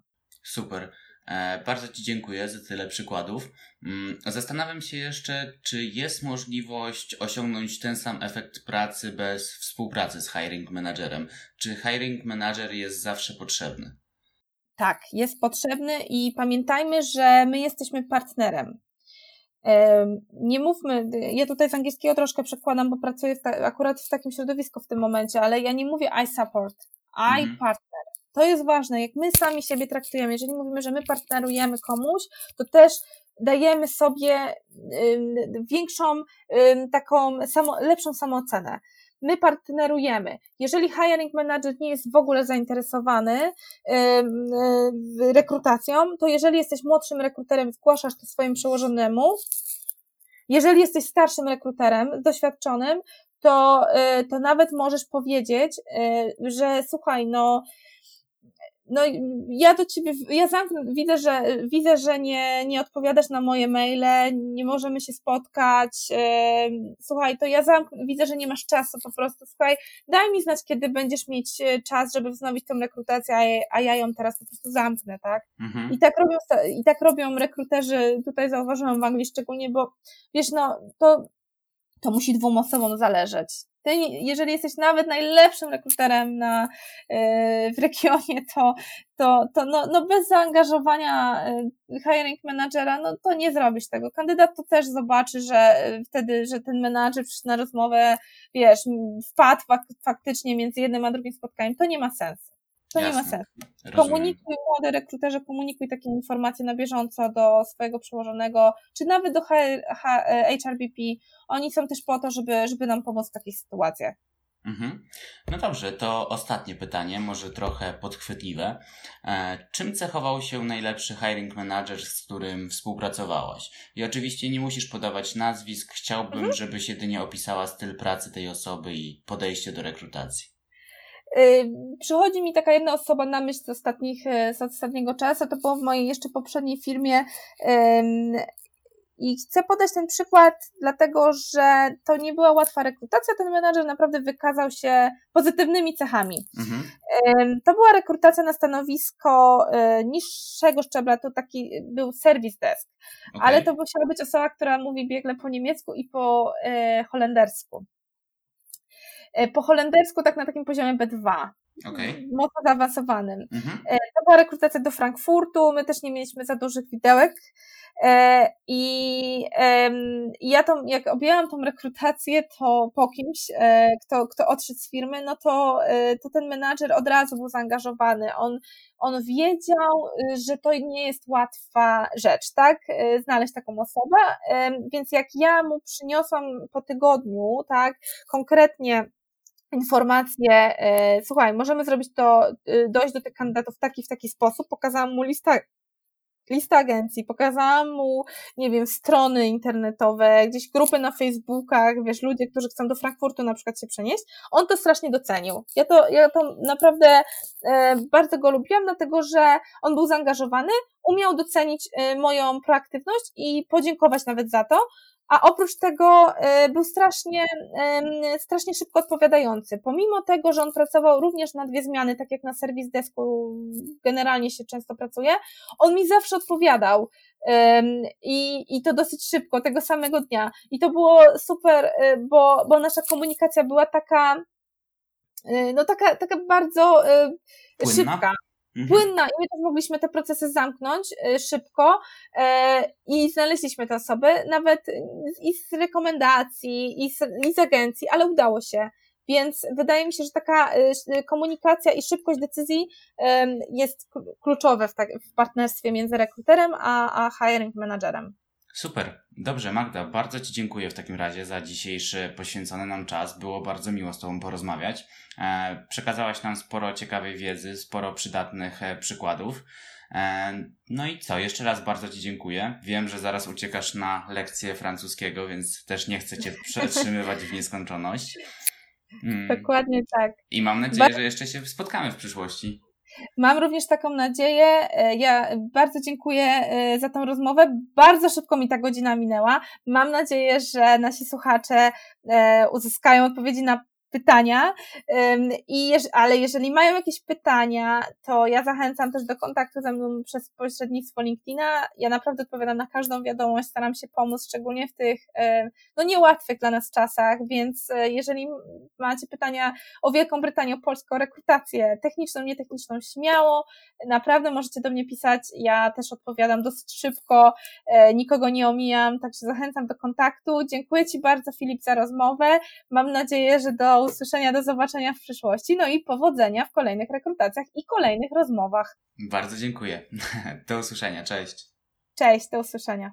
Super. E, bardzo Ci dziękuję za tyle przykładów. Mm, zastanawiam się jeszcze, czy jest możliwość osiągnąć ten sam efekt pracy bez współpracy z hiring managerem. Czy hiring manager jest zawsze potrzebny? Tak, jest potrzebny i pamiętajmy, że my jesteśmy partnerem. Nie mówmy, ja tutaj z angielskiego troszkę przekładam, bo pracuję w ta, akurat w takim środowisku w tym momencie, ale ja nie mówię I support, I mhm. partner. To jest ważne, jak my sami siebie traktujemy, jeżeli mówimy, że my partnerujemy komuś, to też dajemy sobie większą, taką samo, lepszą samoocenę my partnerujemy. Jeżeli hiring manager nie jest w ogóle zainteresowany rekrutacją, to jeżeli jesteś młodszym rekruterem, zgłaszasz to swojemu przełożonemu. Jeżeli jesteś starszym rekruterem, doświadczonym, to, y, to nawet możesz powiedzieć, y, że słuchaj, no, no ja do ciebie, ja zamknę, widzę, że, widzę, że nie, nie odpowiadasz na moje maile, nie możemy się spotkać, słuchaj, to ja zamknę, widzę, że nie masz czasu po prostu, słuchaj, daj mi znać, kiedy będziesz mieć e, czas, żeby wznowić tą rekrutację, a ja, a ja ją teraz po prostu zamknę, tak? Mhm. I tak robią, i tak robią rekruterzy, tutaj zauważyłam w Anglii szczególnie, bo wiesz, no, to, to musi dwóm osobom zależeć ty, jeżeli jesteś nawet najlepszym rekruterem na, e, w regionie, to, to, to no, no bez zaangażowania e, hiring managera, no to nie zrobisz tego. Kandydat to też zobaczy, że e, wtedy, że ten menadżer na rozmowę, wiesz, wpadł faktycznie między jednym a drugim spotkaniem. To nie ma sensu. To Jasne. nie ma sensu. Komunikuj, młody rekruterze, komunikuj takie informacje na bieżąco do swojego przełożonego, czy nawet do HRBP. Oni są też po to, żeby, żeby nam pomóc w takich sytuacjach. Mhm. No dobrze, to ostatnie pytanie, może trochę podchwytliwe. E, czym cechował się najlepszy hiring manager, z którym współpracowałaś? I oczywiście nie musisz podawać nazwisk, chciałbym, mhm. żebyś jedynie opisała styl pracy tej osoby i podejście do rekrutacji. Y, przychodzi mi taka jedna osoba na myśl z, ostatnich, y, z ostatniego czasu, to było w mojej jeszcze poprzedniej firmie i chcę podać ten przykład, dlatego że to nie była łatwa rekrutacja. Ten menadżer naprawdę wykazał się pozytywnymi cechami. Mhm. To była rekrutacja na stanowisko y, niższego szczebla, to taki był service desk, okay. ale to musiała być osoba, która mówi biegle po niemiecku i po holendersku. E, po holendersku tak na takim poziomie B2. Okay. Mocno zaawansowanym. Mhm. E, to była rekrutacja do Frankfurtu, my też nie mieliśmy za dużych widełek. E, I ja to, jak objęłam tą rekrutację, to po kimś, kto, kto odszedł z firmy, no to, to ten menadżer od razu był zaangażowany. On, on wiedział, że to nie jest łatwa rzecz, tak? Znaleźć taką osobę. Więc jak ja mu przyniosłam po tygodniu, tak, konkretnie informacje, e, słuchaj, możemy zrobić to, e, dojść do tych kandydatów w taki, w taki sposób, pokazałam mu listę listę agencji, pokazałam mu, nie wiem, strony internetowe, gdzieś grupy na Facebookach, wiesz, ludzie, którzy chcą do Frankfurtu na przykład się przenieść, on to strasznie docenił. Ja to, ja to naprawdę e, bardzo go lubiłam, dlatego że on był zaangażowany, umiał docenić moją proaktywność i podziękować nawet za to, a oprócz tego e, był strasznie, strasznie szybko odpowiadający. Pomimo tego, że on pracował również na dwie zmiany, tak jak na serwis desku generalnie się często pracuje, on mi zawsze odpowiadał i, i to dosyć szybko, tego samego dnia. I to było super, e, bo, bo nasza komunikacja była taka, e, no taka, taka bardzo Płynna. szybka. Płynna i my też mogliśmy te procesy zamknąć y, szybko e, i znaleźliśmy te osoby, nawet i z rekomendacji, i z, i z agencji, ale udało się. Więc wydaje mi się, że taka y, komunikacja i szybkość decyzji jest kluczowe w, tak, w partnerstwie między rekruterem a, a hiring managerem. Super. Dobrze, Magda, bardzo Ci dziękuję w takim razie za dzisiejszy poświęcony nam czas. Było bardzo miło z Tobą porozmawiać. E, przekazałaś nam sporo ciekawej wiedzy, sporo przydatnych e, przykładów. E, no i co, jeszcze raz bardzo Ci dziękuję. Wiem, że zaraz uciekasz na lekcję francuskiego, więc też nie chcę Cię przetrzymywać w nieskończoność. Mm. Dokładnie tak. I mam nadzieję, że jeszcze się spotkamy w przyszłości. Mam również taką nadzieję. Ja bardzo dziękuję za tą rozmowę. Bardzo szybko mi ta godzina minęła. Mam nadzieję, że nasi słuchacze uzyskają odpowiedzi na pytania. I ale jeżeli mają jakieś pytania, to ja zachęcam też do kontaktu ze mną przez pośrednictwo LinkedIna. Ja naprawdę odpowiadam na każdą wiadomość, staram się pomóc, szczególnie w tych no niełatwych dla nas czasach, więc e, jeżeli macie pytania o Wielką Brytanię, o Polskę, o rekrutację techniczną, nietechniczną, śmiało, naprawdę możecie do mnie pisać. Ja też odpowiadam dosyć szybko, e, nikogo nie omijam, także zachęcam do kontaktu. Dziękuję Ci bardzo, Filip, za rozmowę. Mam nadzieję, że do usłyszenia, do zobaczenia w przyszłości, no i powodzenia w kolejnych rekrutacjach i kolejnych rozmowach. Bardzo dziękuję. Do usłyszenia. Cześć. Cześć, do usłyszenia.